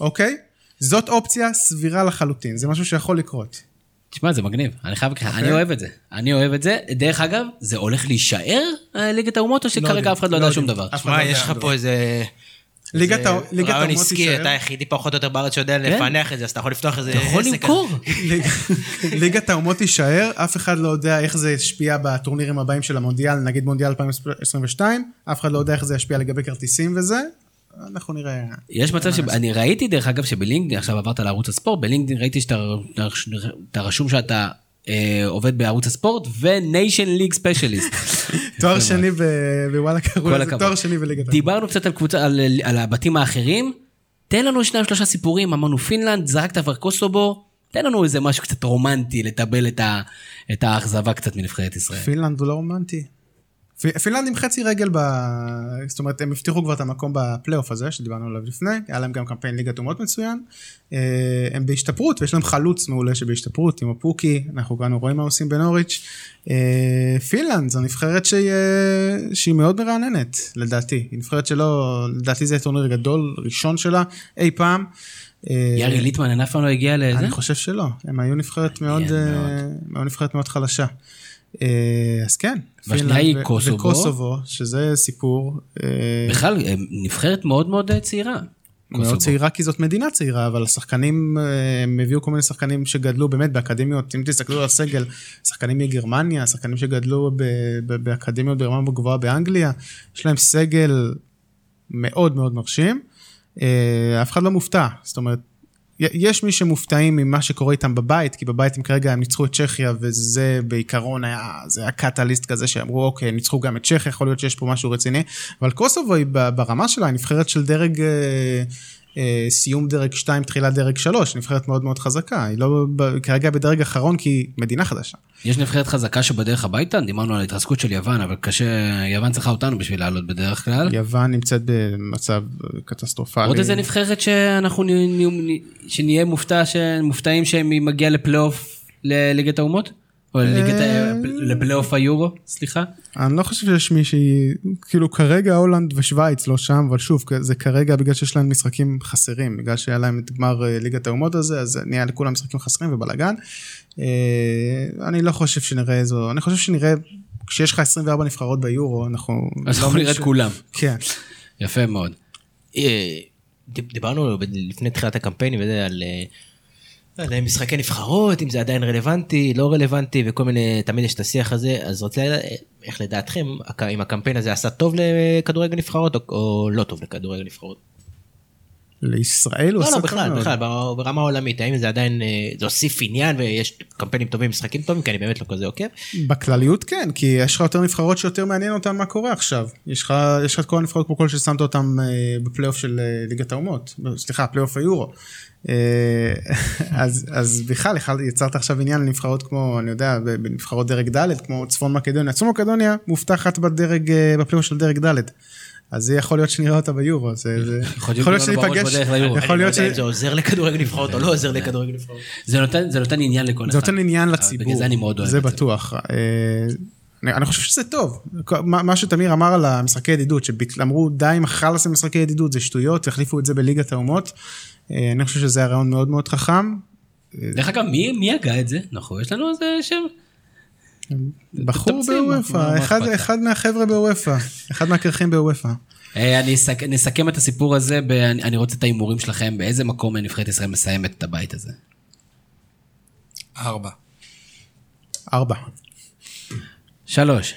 S4: אוקיי? זאת אופציה סבירה לחלוטין, זה משהו שיכול לקרות.
S1: תשמע, זה מגניב. אני חייב,
S4: אוקיי.
S1: אני אוהב את זה. אני אוהב את זה. דרך אגב, זה הולך להישאר אה, ליגת האומות, או שכרגע
S4: יודעים,
S1: אף אחד לא
S4: לא
S1: יודע שום. דבר?
S4: אף אחד
S5: שמע,
S4: לא
S5: יש לך. פה איזה
S4: ליגת
S5: זה
S4: ה- ליגת
S5: רעיון
S4: האומות
S5: עסקי,
S4: תישאר.
S5: אתה היחידי פחות או יותר בארץ שיודע לפענח את זה, אז אתה יכול לפתוח איזה
S1: אתה יכול
S5: עסק.
S1: למכור.
S4: ליג- ליגת האומות תישאר, אף אחד לא יודע איך זה ישפיע בטורנירים הבאים של המונדיאל, נגיד מונדיאל 2022, אף אחד לא יודע איך זה ישפיע לגבי כרטיסים וזה, אנחנו נראה.
S1: יש מצב שאני ראיתי דרך אגב שבלינקדאין, עכשיו עברת לערוץ הספורט, בלינקדאין ראיתי שאתה אתה רשום שאתה עובד בערוץ הספורט ו Nations League specialist.
S4: תואר שני בוואלה קראו לזה. תואר שני בליגת האומות.
S1: דיברנו קצת על קבוצה, על, על הבתים האחרים, תן לנו שניים שלושה סיפורים, אמרנו פינלנד, זרקת כבר קוסובו, תן לנו איזה משהו קצת רומנטי, לטבל את, ה, את האכזבה קצת מנבחרת ישראל.
S4: פינלנד הוא לא רומנטי. פ- פינלנד עם חצי רגל ב... זאת אומרת, הם הבטיחו כבר את המקום בפלייאוף הזה, שדיברנו עליו לפני, היה להם גם קמפיין ליגת אומות מצוין. אה, הם בהשתפרות, ויש להם חלוץ מעולה שבהשתפרות, עם הפוקי, אנחנו כולנו רואים מה עושים בנוריץ'. אה, פינלנד זו נבחרת שהיא, אה, שהיא מאוד מרעננת, לדעתי. היא נבחרת שלא, לדעתי זה טורניר גדול, ראשון שלה אי פעם.
S1: יארי ליטמנן אף פעם לא הגיע לזה?
S4: אני חושב שלא, הם היו נבחרת מאוד,
S1: מאוד.
S4: היו נבחרת מאוד חלשה. אה, אז כן,
S1: והשנייה
S4: פינלנד
S1: היא
S4: ו-
S1: קוסובו.
S4: וקוסובו, שזה סיפור אה,
S1: בכלל, הם נבחרת מאוד מאוד אה, צעירה.
S4: מאוד
S1: קוסובו.
S4: צעירה כי זאת מדינה צעירה, אבל השחקנים, אה, הם הביאו כל מיני שחקנים שגדלו באמת באקדמיות, אם תסתכלו על הסגל, שחקנים מגרמניה, שחקנים שגדלו ב- ב- באקדמיות ברמה גבוהה באנגליה, יש להם סגל מאוד מאוד מרשים, אה, אף אחד לא מופתע, זאת אומרת, יש מי שמופתעים ממה שקורה איתם בבית, כי בבית הם כרגע הם ניצחו את צ'כיה, וזה בעיקרון היה, זה היה קטליסט כזה שאמרו, אוקיי, ניצחו גם את צ'כיה, יכול להיות שיש פה משהו רציני, אבל קוסובו היא ברמה שלה, היא נבחרת של דרג, אה, סיום דרג 2, תחילת דרג 3, נבחרת מאוד מאוד חזקה, היא לא כרגע בדרג אחרון כי היא מדינה חדשה.
S1: יש נבחרת חזקה שבדרך הביתה, דיברנו על ההתרסקות של יוון, אבל קשה, יוון צריכה אותנו בשביל לעלות בדרך כלל.
S4: יוון נמצאת במצב אה, קטסטרופלי.
S1: עוד איזה נבחרת שאנחנו נ- נ- שנהיה מופתע, מופתעים שהיא מגיעה לפלייאוף לליגת האומות? או לליגת ה- לפלייאוף היורו, סליחה?
S4: אני לא חושב שיש מישהי, כאילו כרגע הולנד ושוויץ לא שם, אבל שוב, זה כרגע בגלל שיש להם משחקים חסרים, בגלל שהיה להם את גמר אה, ליגת האומות הזה, אז נהיה לכולם משחקים חסרים ובלאגן. אה, אני לא חושב שנראה איזו, אני חושב שנראה, כשיש לך 24 נבחרות ביורו, אנחנו...
S1: אז
S4: לא
S1: אנחנו נראה את כולם.
S4: כן.
S1: יפה מאוד.
S5: אה, דיב- דיברנו ב- לפני תחילת הקמפיינים וזה על אה, לא יודע, משחקי נבחרות, אם זה עדיין רלוונטי, לא רלוונטי וכל מיני, תמיד יש את השיח הזה, אז רוצה לדעת איך לדעתכם, אם הקמפיין הזה עשה טוב לכדורגל נבחרות או, או לא טוב לכדורגל נבחרות?
S4: לישראל הוא
S5: לא,
S4: עשה
S5: לא,
S4: טוב
S5: בכלל. בכלל, בר- ברמה העולמית, האם זה עדיין, אה, זה הוסיף עניין ויש קמפיינים טובים, משחקים טובים, כי אני באמת לא כזה עוקב.
S4: בכלליות כן, כי יש לך יותר נבחרות שיותר מעניין אותן מה קורה עכשיו. יש לך, יש לך את כל הנבחרות כמו כל ששמת אותן אה, בפלייאוף של אה, ליגת האומות, סליחה, פלייאוף היורו. אז, אז בכלל יצרת עכשיו עניין לנבחרות כמו, אני יודע, בנבחרות דרג ד', כמו צפון מקדוניה. צפון מקדוניה מובטחת בדרג, בפלייאוף של דרג ד'. אז זה יכול להיות שנראה אותה ביורו, זה, זה,
S1: יכול להיות
S4: שניפגש. יכול
S5: לא
S4: להיות
S5: יודע
S4: ש...
S5: זה עוזר לכדורגל נבחרות או לא עוזר לכדורגל נבחרות.
S1: זה נותן, זה עניין לכל אחד.
S4: זה נותן עניין לציבור,
S1: בגלל זה אני מאוד אוהב
S4: זה
S1: את זה.
S4: בטוח. אה, אני, אני חושב שזה טוב. מה, שתמיר אמר על המשחקי ידידות, שאמרו די עם החלאס עם משחקי ידידות, זה שטויות, החליפו את זה בליגת האומות. אה, אני חושב שזה היה רעיון מאוד מאוד חכם.
S1: דרך אגב, מי מי הגה את זה? נכון, יש לנו איזה שם?
S4: בחור בוופא, אחד, מהחבר'ה בוופא, אחד מהקרחים בוופא.
S1: אה, אני אסכ- נסכם את הסיפור הזה, ב- אני אני רוצה את ההימורים שלכם, באיזה מקום נבחרת ישראל מסיימת את הבית הזה.
S3: ארבע.
S4: ארבע.
S1: שלוש.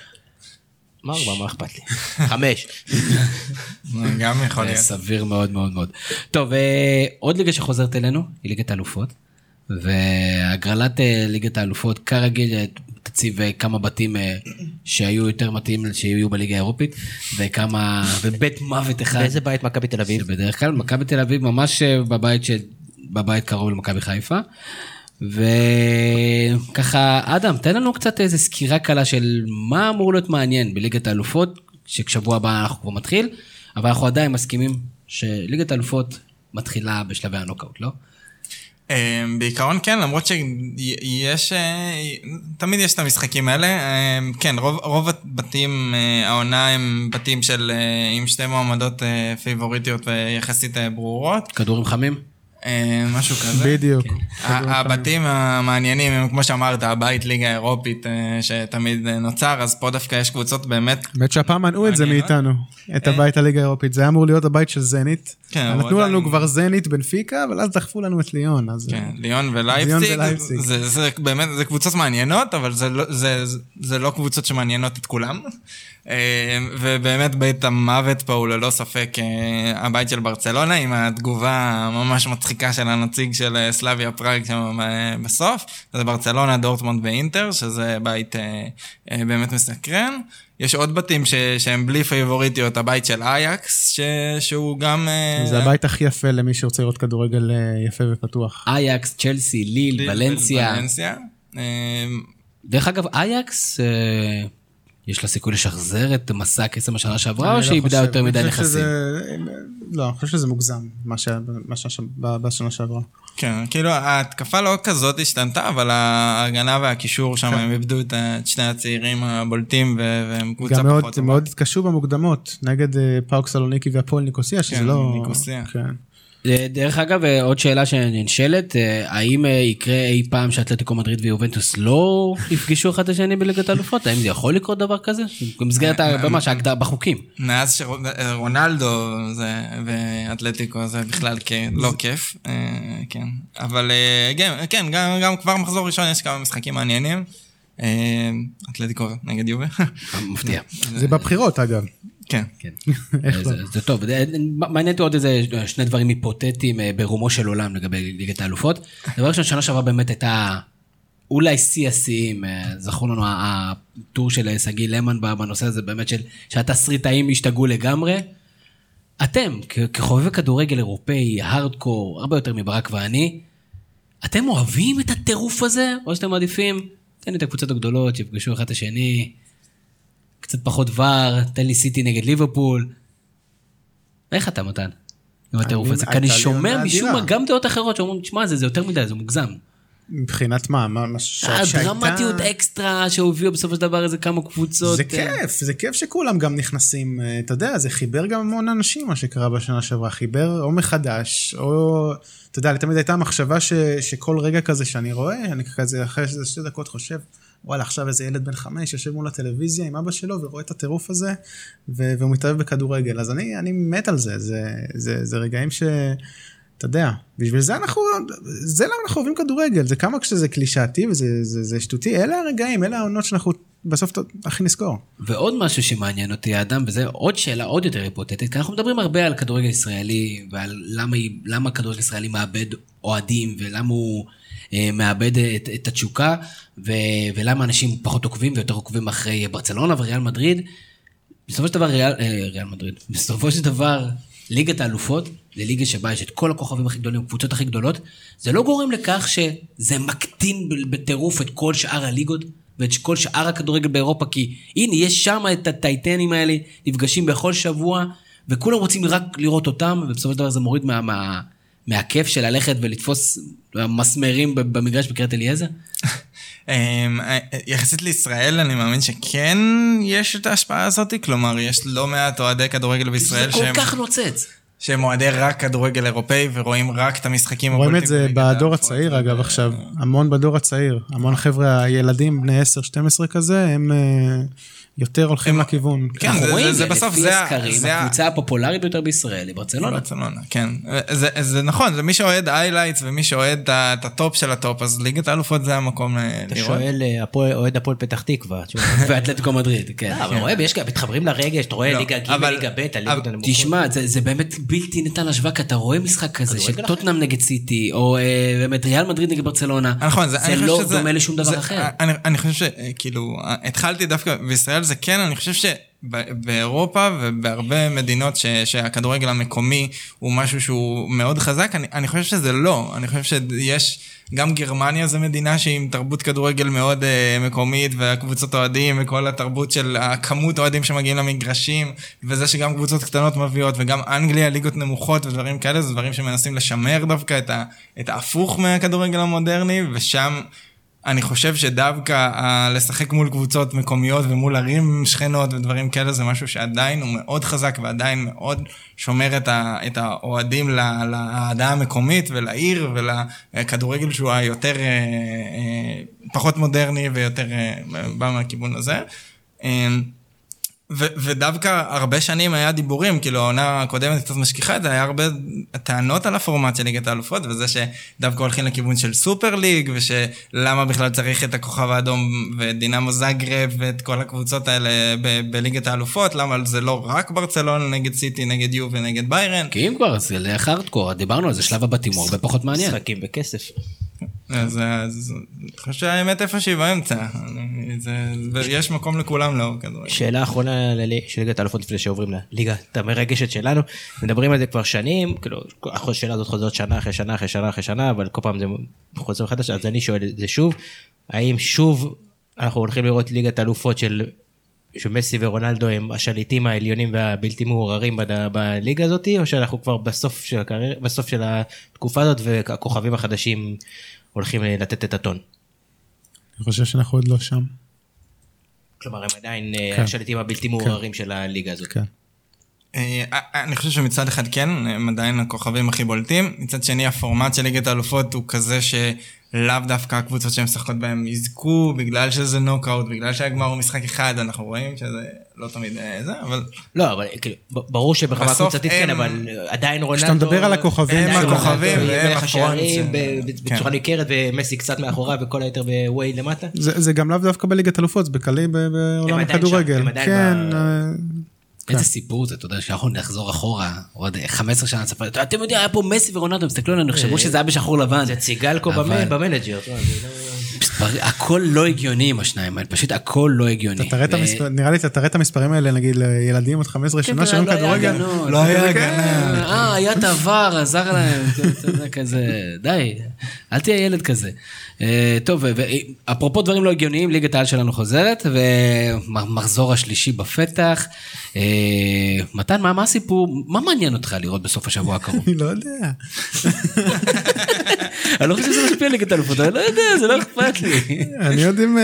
S5: מה ארבע, מה אכפת לי? חמש.
S3: גם יכול
S1: זה
S3: להיות.
S1: סביר מאוד מאוד מאוד. טוב, אה, עוד ליגה שחוזרת אלינו, היא ליגת האלופות. והגרלת אה, ליגת האלופות כרגיל אה, תציב אה, כמה בתים אה, שהיו יותר מתאים שיהיו בליגה האירופית וכמה ובית מוות אחד
S5: באיזה בית מכבי תל אביב?
S1: שבדרך כלל מכבי תל אביב ממש אה, בבית של בבית קרוב למכבי חיפה. וככה אדם תן לנו קצת איזה סקירה קלה של מה אמור להיות מעניין בליגת האלופות ששבוע הבא אנחנו כבר מתחיל אבל אנחנו עדיין מסכימים שליגת האלופות מתחילה בשלבי הנוקאוט לא?
S3: אה, בעיקרון כן, למרות שיש, אה, תמיד יש את המשחקים האלה. אה, כן, רוב, רוב הבתים, אה, העונה הם בתים של, אה, עם שתי מועמדות פייבוריטיות ויחסית ברורות.
S1: כדורים חמים?
S3: אה, משהו כזה.
S4: בדיוק.
S3: ה- הבתים המעניינים הם כמו שאמרת, הבית ליגה אירופית אה, שתמיד אה, נוצר, אז פה דווקא יש קבוצות באמת,
S4: האמת שהפעם מנעו את זה מאיתנו, את הבית הליגה האירופית. זה היה אמור להיות הבית של זנית.
S3: כן,
S4: נתנו לנו כבר זנית בנפיקה, אבל אז דחפו לנו את ליון.
S3: כן, ליון ולייפציג. זה, באמת, זה קבוצות מעניינות, אבל זה לא, זה לא קבוצות שמעניינות את כולם. אה, ובאמת בית המוות פה הוא ללא ספק אה, הבית של ברצלונה, עם התגובה הממש מצחיקה של הנציג של אה, סלאביה פראג שם בסוף. זה ברצלונה, דורטמונד ואינטר, שזה בית באמת מסקרן. יש עוד בתים ש, שהם בלי פייבוריטיות, הבית של אייקס, ש, שהוא גם...
S4: זה הבית הכי יפה למי שרוצה לראות כדורגל יפה ופתוח.
S1: אייקס, צ'לסי, ליל, ולנסיה.
S3: ולנסיה.
S1: דרך אגב, אייקס, יש לה סיכוי לשחזר את מסע הקסם השנה שעברה, או
S4: לא
S1: שהיא איבדה. יותר מדי נכסים?
S4: שזה- לא, אני חושב שזה מוגזם, מה שהיה ב- בשנה שעברה.
S3: כן, כאילו ההתקפה לא כזאת השתנתה, אבל ההגנה והקישור שם, הם איבדו את שני הצעירים הבולטים, ו- והם קבוצה
S4: גם מאוד,
S3: פחות טובה.
S4: מאוד התקשו במוקדמות, נגד אה, פאוק סלוניקי והפועל ניקוסיה, שזה
S3: כן,
S4: לא...
S3: ניקוסיה.
S4: כן.
S1: אה, דרך אגב, אה, עוד שאלה שנשאלת, אה, האם יקרה אי פעם שאתלטיקו מדריד ויובנטוס לא יפגשו אחד את השני בליגת האלופות? האם זה יכול לקרות דבר כזה? במסגרת, ה- ממש, ההגדרה בחוקים.
S3: מאז שרונלדו ואתלטיקו זה בכלל לא כיף, כן. אבל גם- כן, גם גם כבר מחזור ראשון יש כמה משחקים מעניינים. אתלטיקו נגד יובה.
S1: מפתיע.
S4: זה בבחירות אגב.
S3: כן.
S1: כן. אה,
S4: לא?
S1: זה- טוב. זה- מעניין אותי עוד איזה שני דברים היפותטיים אה, ברומו של עולם לגבי ליגת האלופות. דבר ראשון, שנה שעברה באמת הייתה אולי שיא השיאים. אה, זכור לנו הטור של אה, שגיא למן בנושא הזה, באמת של שהתסריטאים השתגעו לגמרי. אתם, כחובבי כדורגל אירופאי, הארדקור, הרבה יותר מברק ואני, אתם אוהבים את הטירוף הזה, או שאתם מעדיפים, תן לי את הקבוצות הגדולות, שיפגשו אחד את השני, קצת פחות ור, תן לי סיטי נגד ליברפול. איך אתה מתן? עם הטירוף הזה? כי אני שומע משום מה. גם דעות אחרות שאומרים, תשמע, זה זה יותר מדי, זה מוגזם.
S4: מבחינת מה? מה מה ש- שהייתה-
S1: הדרמטיות אקסטרה שהביאו בסופו של דבר איזה כמה קבוצות.
S4: זה
S1: אה,
S4: כיף, זה כיף שכולם גם נכנסים, אה, אתה יודע, זה חיבר גם המון אנשים, מה שקרה בשנה שעברה, חיבר או מחדש, או, אתה יודע, תמיד הייתה מחשבה ש, שכל רגע כזה שאני רואה, אני כזה אחרי שתי דקות חושב, וואלה, עכשיו איזה ילד בן חמש יושב מול הטלוויזיה עם אבא שלו ורואה את הטירוף הזה, ו- והוא מתאהב בכדורגל, אז אני, אני מת על זה, זה, זה, זה רגעים ש... אתה יודע, בשביל זה אנחנו, זה למה אנחנו אוהבים כדורגל, זה כמה כשזה קלישאתי וזה זה, זה שטותי, אלה הרגעים, אלה העונות שאנחנו בסוף הכי נזכור.
S1: ועוד משהו שמעניין אותי האדם, וזה עוד שאלה עוד יותר היפותטית, כי אנחנו מדברים הרבה על כדורגל ישראלי, ועל למה, למה כדורגל ישראלי מאבד אוהדים, ולמה הוא מאבד את, את התשוקה, ו, ולמה אנשים פחות עוקבים ויותר עוקבים אחרי ברצלונה וריאל מדריד. בסופו של דבר, ריאל, אה, ריאל מדריד, בסופו של דבר, ליגת האלופות, זה ליגה שבה יש את כל הכוכבים הכי גדולים, הקבוצות הכי גדולות, זה לא גורם לכך שזה מקטין בטירוף את כל שאר הליגות ואת כל שאר הכדורגל באירופה, כי הנה, יש שם את הטייטנים האלה, נפגשים בכל שבוע, וכולם רוצים רק לראות אותם, ובסופו של דבר זה מוריד מה, מה, מהכיף של ללכת ולתפוס מסמרים במגרש בקריית אליעזר.
S3: אמ, יחסית לישראל, אני מאמין שכן יש את ההשפעה הזאת, כלומר, יש לא מעט אוהדי כדורגל
S1: זה
S3: בישראל
S1: כל
S3: שהם,
S1: כך נוצץ.
S3: שהם אוהדי רק כדורגל אירופאי ורואים רק את המשחקים
S4: רואים את זה בדור. הצעיר אגב עכשיו, המון בדור הצעיר, המון חבר'ה, הילדים בני 10-12 כזה, הם אה, יותר הולכים לכיוון.
S3: כן,
S1: אנחנו
S3: זה-
S1: רואים,
S3: זה- זה בסוף,
S1: לפי
S3: זה ה-
S1: הסקרים, הקבוצה הפופולרית ביותר בישראל היא ברצלונה.
S3: ברצלונה, כן. זה, זה נכון, זה מי שאוהד highlights ומי שאוהד את הטופ של הטופ, אז ליגת האלופות זה המקום אה,
S5: אתה
S3: לראות.
S5: שואל אה, הפועל- אוהד הפועל פתח תקווה.
S1: ואתלטיקו מדריד, כן.
S5: אה, אבל רואה, יש כאלה, מתחברים לרגש, אתה רואה
S3: לא,
S5: ליגה ג', ליגה ב', הליגות הנמוכות.
S1: תשמע, זה, זה באמת בלתי ניתן להשוואה, כי אתה רואה משחק כזה של טוטנאם נגד סיטי, או אה, באמת ריאל מדריד נגד ברצלונה.
S3: נכון, זה,
S1: זה
S3: אני חושב
S1: לא דומה לשום דבר אחר.
S3: אני, אני חושב שכאילו, התחלתי דווקא, בישראל זה כן, אני חושב שבאירופה ובהרבה מדינות ש, שהכדורגל המקומי הוא משהו שהוא מאוד חזק, אני, אני חושב שזה לא, אני חושב שיש, גם גרמניה זה מדינה שהיא עם תרבות כדורגל מאוד uh, מקומית, והקבוצות אוהדים, וכל התרבות של הכמות אוהדים שמגיעים למגרשים, וזה שגם קבוצות קטנות מביאות, וגם אנגליה, ליגות נמוכות ודברים כאלה, זה דברים שמנסים לשמר דווקא את, ה, את ההפוך מהכדורגל המודרני, ושם... אני חושב שדווקא ה- לשחק מול קבוצות מקומיות ומול ערים שכנות ודברים כאלה זה משהו שעדיין הוא מאוד חזק ועדיין מאוד שומר את, ה, את האוהדים לאהדה המקומית ולעיר ולכדורגל שהוא היותר, אה, אה, פחות מודרני ויותר אה, בא מהכיוון הזה. ו- ודווקא הרבה שנים היה דיבורים, כאילו העונה הקודמת קצת משכיחה את זה, היה הרבה טענות על הפורמט של ליגת האלופות, וזה שדווקא הולכים לכיוון של סופר ליג, ושלמה בכלל צריך את הכוכב האדום ודינמו זאגרב ואת כל הקבוצות האלה ב- בליגת האלופות, למה זה לא רק ברצלונה נגד סיטי, נגד יו ונגד ביירן.
S1: כי אם כבר, זה להארדקור, דיברנו על זה, שלב הבתים הוא הרבה פחות מעניין.
S5: משחקים בכסף.
S3: אז, אני חושב שהאמת איפשהי באמצע, ויש מקום לכולם לאור כדורגל.
S5: שאלה אחרונה של ליגת האלופות לפני שעוברים לליגה המרגשת שלנו. מדברים על זה כבר שנים, כאילו, השאלה הזאת חוזרת שנה אחרי שנה אחרי שנה אחרי שנה, אבל כל פעם זה חוזר מחדש, אז אני שואל את זה שוב, האם שוב אנחנו הולכים לראות ליגת האלופות של... שמסי ורונלדו הם השליטים העליונים והבלתי מעורערים בליגה הזאת, או שאנחנו כבר בסוף של הקריירה, בסוף של התקופה הזאת והכוכבים החדשים הולכים לתת את הטון.
S4: אני חושב שאנחנו עוד לא שם.
S5: כלומר הם עדיין אה,
S4: כן.
S5: השליטים הבלתי מעורערים של הליגה הזאת.
S4: כן.
S3: אה, אני חושב שמצד אחד כן, הם עדיין הכוכבים הכי בולטים. מצד שני, הפורמט של ליגת האלופות הוא כזה שלאו דווקא הקבוצות שהן משחקות בהן יזכו, בגלל שזה נוקאוט, בגלל שהגמר הוא משחק אחד, אנחנו רואים שזה לא תמיד אה, זה, אבל
S5: לא, אבל כאילו, ב- ברור שברמה קבוצתית כן,
S3: הם-
S5: אבל עדיין רונלדו...
S4: כשאתה מדבר על הכוכבים,
S3: הם הכוכבים
S5: מלך השערים
S3: הפרונט,
S5: ב- ב-
S3: כן.
S5: בצורה ניכרת ומסי קצת מאחוריו וכל היתר בווי למטה.
S4: זה גם לאו דווקא בליגת אלופות, זה בכללי ב- בעולם
S5: עדיין שם,
S4: הכדורגל.
S5: הם עדיין
S4: כן, אה,
S1: איזה סיפור זה, אתה יודע, שאנחנו נחזור אחורה, עוד 15 שנה צפה, אתם יודעים, היה פה מסי ורונלדו, תסתכלו עלינו, חשבו שזה היה בשחור לבן.
S5: זה ציגלקו
S1: אבל-
S5: במ- במנג'ר.
S1: הכל לא הגיוני עם השניים האלה, פשוט הכל לא הגיוני.
S4: אתה תראה את
S1: ו-
S4: המספר- נראה לי אתה תראה את המספרים האלה, נגיד לילדים עוד 15 שנה
S1: כן,
S4: שאומרים
S1: לא היה
S4: כדורגל.
S1: הגנות.
S3: לא היה
S1: כן,
S3: הגנה.
S1: אה, היה את עבר, עזר להם, אתה יודע, כזה, די, אל תהיה ילד כזה. אה, טוב, ואפרופו דברים לא הגיוניים, ליגת העל שלנו חוזרת, ומחזור השלישי בפתח. אה, מתן, מה מה הסיפור, מה מעניין אותך לראות בסוף השבוע הקרוב?
S4: אני לא יודע.
S1: אני לא חושב שזה משפיע ליגת האלופות, אני לא יודע, זה לא אכפת לי.
S4: אני עוד עם,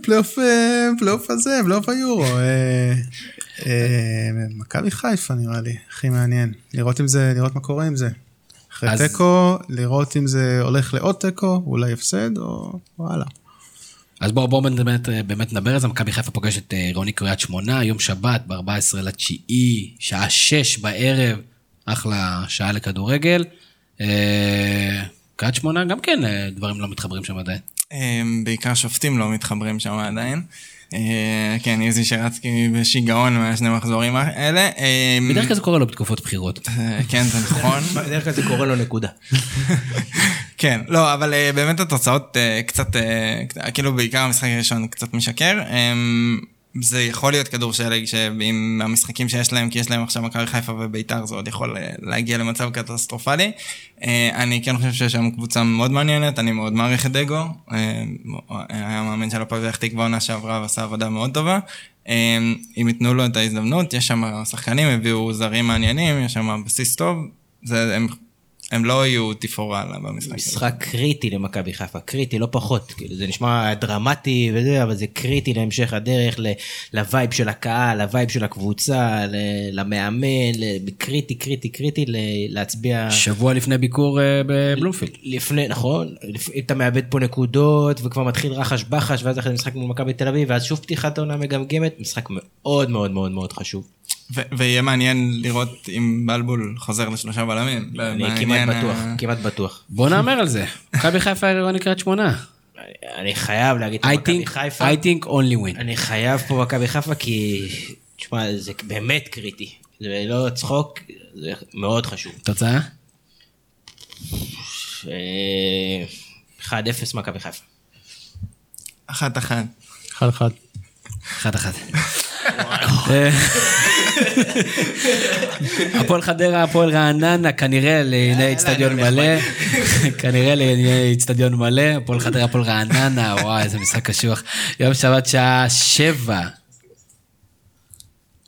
S4: בפלייאוף אה, פלייאוף הזה, פלייאוף היורו. אה, אה, מכבי חיפה נראה לי, הכי מעניין. לראות אם זה, לראות מה קורה עם זה. אחרי
S1: אז-
S4: תיקו, לראות אם זה הולך לעוד תיקו, אולי הפסד, או וואלה.
S1: אז בואו בואו באמת, באמת נדבר על זה, מכבי חיפה פוגשת את רוני קריית שמונה, יום שבת ב-14 לתשיעי, שעה 6 בערב, אחלה שעה לכדורגל. קריית שמונה גם כן, אה, דברים לא מתחברים שם עדיין.
S3: אה, בעיקר שופטים לא מתחברים שם עדיין. אה, כן, איזי שרצקי בשיגעון מהשני מחזורים האלה. אה,
S1: בדרך כלל זה קורה לו בתקופות בחירות.
S3: אה, כן, זה נכון.
S5: בדרך כלל זה קורה לו נקודה.
S3: כן, לא, אבל באמת התוצאות קצת, כאילו בעיקר המשחק הראשון קצת משקר. זה יכול להיות כדור שלג שעם המשחקים שיש להם, כי יש להם עכשיו מכבי חיפה וביתר, זה עוד יכול uh, להגיע למצב קטסטרופלי. Uh, אני כן חושב שיש שם קבוצה מאוד מעניינת, אני מאוד מעריך את דגו. Uh, היה מאמן של הפועל פתח תקווה עונה שעברה ועשה עבודה מאוד טובה. אם ייתנו לו את ההזדמנות, יש שם שחקנים, הביאו זרים מעניינים, יש שם בסיס טוב. זה, הם, הם לא יהיו תפאורה במשחק. הזה.
S5: משחק קריטי למכבי חיפה, קריטי, לא פחות. כאילו, זה נשמע דרמטי וזה, אבל זה קריטי להמשך הדרך, ל- ל vibe של הקהל, ל vibe של הקבוצה, ל- למאמן, ל- קריטי, קריטי, קריטי ל- להצביע...
S1: שבוע לפני ביקור אה, בבלומפילד.
S5: לפני, נכון, אתה מאבד פה נקודות וכבר מתחיל רחש בחש ואז אחרי זה משחק מול מכבי תל אביב ואז שוב פתיחת העונה מגמגמת, משחק מאוד מאוד מאוד מאוד חשוב.
S3: ויהיה מעניין לראות אם בלבול חוזר לשלושה בלמים.
S5: אני כמעט
S3: אה,
S5: בטוח, כמעט בטוח.
S1: בוא נאמר על זה. מכבי חיפה עירון נקראת שמונה.
S5: אני חייב להגיד פה מכבי חיפה.
S1: I think only win.
S5: אני חייב פה מכבי חיפה כי, תשמע, זה באמת קריטי. זה לא צחוק, זה מאוד חשוב.
S1: תוצאה?
S5: אה, 1-0 מכבי חיפה.
S1: 1-1. 1-1. 1-1. הפועל חדרה, הפועל רעננה, כנראה לעיני אצטדיון מלא, כנראה לעיני אצטדיון מלא, הפועל חדרה, הפועל רעננה, וואי, איזה משחק קשוח. יום שבת שעה שבע.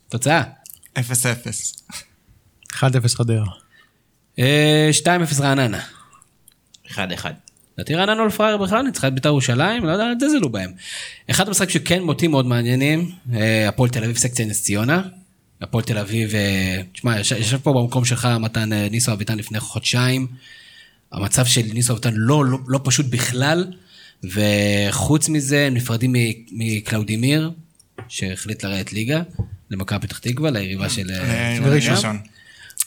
S1: תוצאה?
S3: אפס אפס.
S4: 1-0 חדרה.
S1: אה, 2-0 רעננה.
S5: 1-1.
S1: לדעתי רעננה לא פראייר בכלל, ניצחה את בית"ר ירושלים, לא יודע, זלזלו בהם. אחד המשחקים שכן מוטים מאוד מעניינים, אה, הפועל תל אביב סקציה נס ציונה. הפועל תל אביב, אה, תשמע, יש- ישב פה במקום שלך מתן אה, ניסו אביטן לפני חודשיים. המצב של ניסו אביטן לא, לא, לא פשוט בכלל, וחוץ מזה הם נפרדים מקלאודימיר, שהחליט לרדת ליגה, למכבי פתח תקווה, ליריבה של... אה,
S3: אה,
S1: של
S3: ראשון.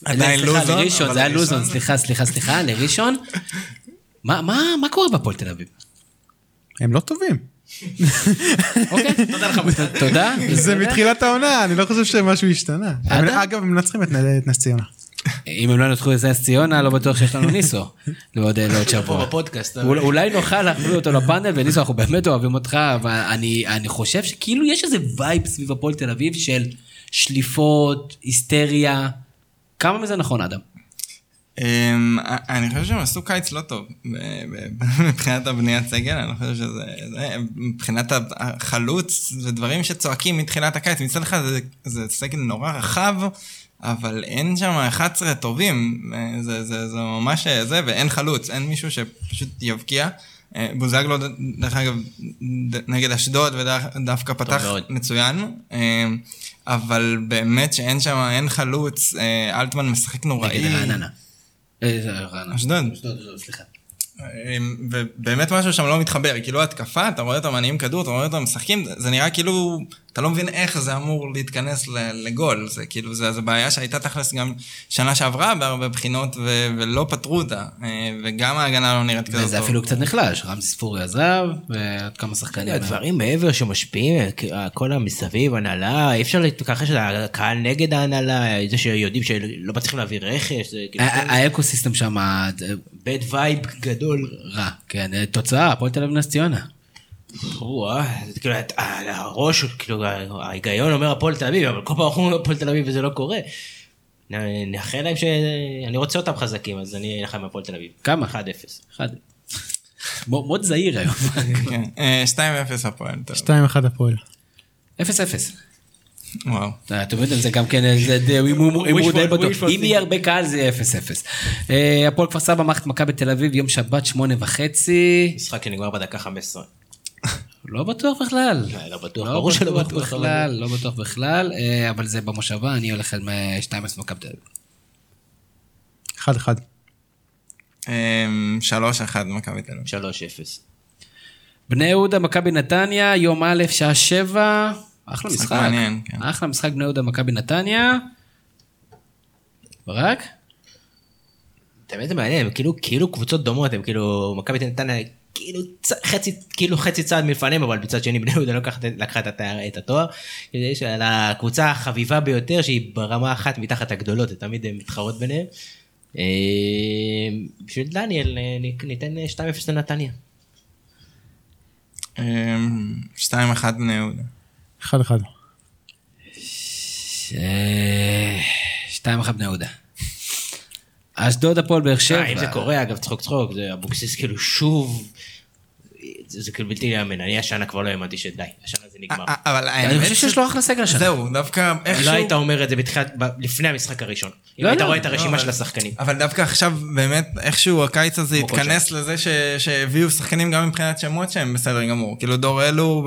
S3: עדיין לוזון,
S1: לראשון, זה היה
S3: לראשון.
S1: לוזון, סליחה, סליחה, סליחה, לראשון. מה, קורה בהפועל תל אביב?
S4: הם לא טובים.
S1: אוקיי, תודה לך. תודה.
S4: זה. מתחילת העונה, אני לא חושב שמשהו השתנה.
S1: עדיין?
S4: אגב, הם מנצחים את נס ציונה.
S1: אם הם לא ינצחו את נס ציונה, לא בטוח שיש לנו ניסו. לעוד לעוד שבוע.
S5: בפודקאסט.
S1: אולי נוכל להחביא אותו לפאנל, וניסו, אנחנו באמת אוהבים אותך, אבל אני, אני חושב שכאילו יש איזה vibe סביב הפועל תל אביב של שליפות, היסטריה. כמה מזה נכון, אדם?
S3: אמ, אני חושב שהם עשו קיץ לא טוב מבחינת הבניית סגל, אני חושב שזה, זה, מבחינת החלוץ, זה דברים שצועקים מתחילת הקיץ, מצד אחד זה, זה סגל נורא רחב, אבל אין שם 11 טובים, אה, זה, זה, זה ממש אה, זה, ואין חלוץ, אין מישהו שפשוט יבקיע. אה, בוזגלו, דרך אגב, נגד אשדוד ודווקא פתח. מצוין, אבל באמת שאין שם, אין חלוץ, אלטמן משחק נוראי.
S1: נגד רעננה. רעננה.
S3: אשדוד.
S1: אשדוד, סליחה.
S3: אמ, ובאמת משהו שם לא מתחבר, כאילו התקפה, אתה רואה אותם מניעים כדור, אתה רואה אותם משחקים, זה נראה כאילו, אתה לא מבין איך זה אמור להתכנס לגול, זה כאילו, זה, זה בעיה שהייתה תכלס גם שנה שעברה בהרבה בחינות, ו, ולא פתרו אותה, אה, וגם ההגנה לא נראית כזאת
S1: וזה אפילו קצת נחלש, רמזי ספורי עזב, ועוד כמה שחקנים.
S5: הדברים מעבר שמשפיעים, כל המסביב, הנהלה, אי אפשר להתכחש לקהל נגד ההנהלה, זה שיודעים שלא מצליחים להביא רכש, כאילו
S1: ה- ה- ה ecosystem שם אה,
S5: bad vibe גדול.
S1: רע, כן, אה, תוצאה, הפועל תל אביב נס ציונה.
S5: זה כאילו, את- על הראש, כאילו, ההיגיון אומר הפועל תל אביב, אבל כל פעם אנחנו אומרים הפועל תל אביב וזה לא קורה. נאחל להם ש... אני רוצה אותם חזקים, אז אני אלך עם הפועל תל אביב.
S1: כמה?
S5: 1-0.
S1: אחד. מאוד זהיר היום.
S3: כן, אה, 2-0 הפועל. טוב.
S4: 2-1 הפועל.
S1: אפס אפס.
S3: וואו.
S1: אתם יודעים, זה גם כן, הימור די בטוח. אם יהיה הרבה קהל זה יהיה אפס אפס. אה, הפועל כפר סבא מערכת מכבי תל אביב, יום שבת שמונה וחצי.
S5: משחק שנגמר בדקה 15.
S1: לא בטוח בכלל.
S5: לא בטוח, ברור שלא בטוח,
S1: בכלל, לא בטוח בכלל, אה, אבל זה במושבה, אני הולך עם 2-0 מכבי תל אביב.
S4: 1-1.
S3: אמ, 3-1 מכבי תל אביב.
S5: 3-0.
S1: בני יהודה, מכבי נתניה, יום א', שעה שבע. אחלה
S3: משחק
S1: משחק.
S3: מעניין, כן.
S1: אחלה משחק בני יהודה, מכבי נתניה. ברק?
S5: באמת זה מעניין, הם כאילו, כאילו קבוצות דומות, הם כאילו, מכבי נתניה, כאילו צ- חצי, כאילו חצי צעד מלפניהם, אבל מצד שני בני יהודה לקחת- לקחה את התאר- את התואר. כאילו, יש על הקבוצה החביבה ביותר, שהיא ברמה אחת מתחת הגדולות, תמיד הן מתחרות ביניהם. אה, בשביל דניאל, אה, ניתן אה, 2-0 לנתניה.
S3: אמ, 2-1 בני יהודה.
S4: 1-1.
S1: אה, שתיים אחת בני יהודה. אשדוד, הפועל באר שבע.
S5: אה, אם זה קורה, אגב, צחוק צחוק, זה אבוקסיס כאילו שוב, זה כאילו בלתי להאמין, אני השנה כבר לא האמנתי שדי, השנה זה נגמר.
S3: אה, אבל
S1: אני חושב שיש לו אחלה סגל השנה.
S3: זהו, דווקא איכשהו...
S5: לא היית אומר את זה בתחילת, לפני המשחק הראשון. אם
S1: לא,
S5: היית
S1: לא,
S5: רואה את
S3: לא,
S5: הרשימה של השחקנים.
S3: אבל דווקא עכשיו באמת איכשהו הקיץ הזה התכנס לזה ש... שהביאו שחקנים גם מבחינת שמות שהם בסדר גמור. כאילו דור אלו.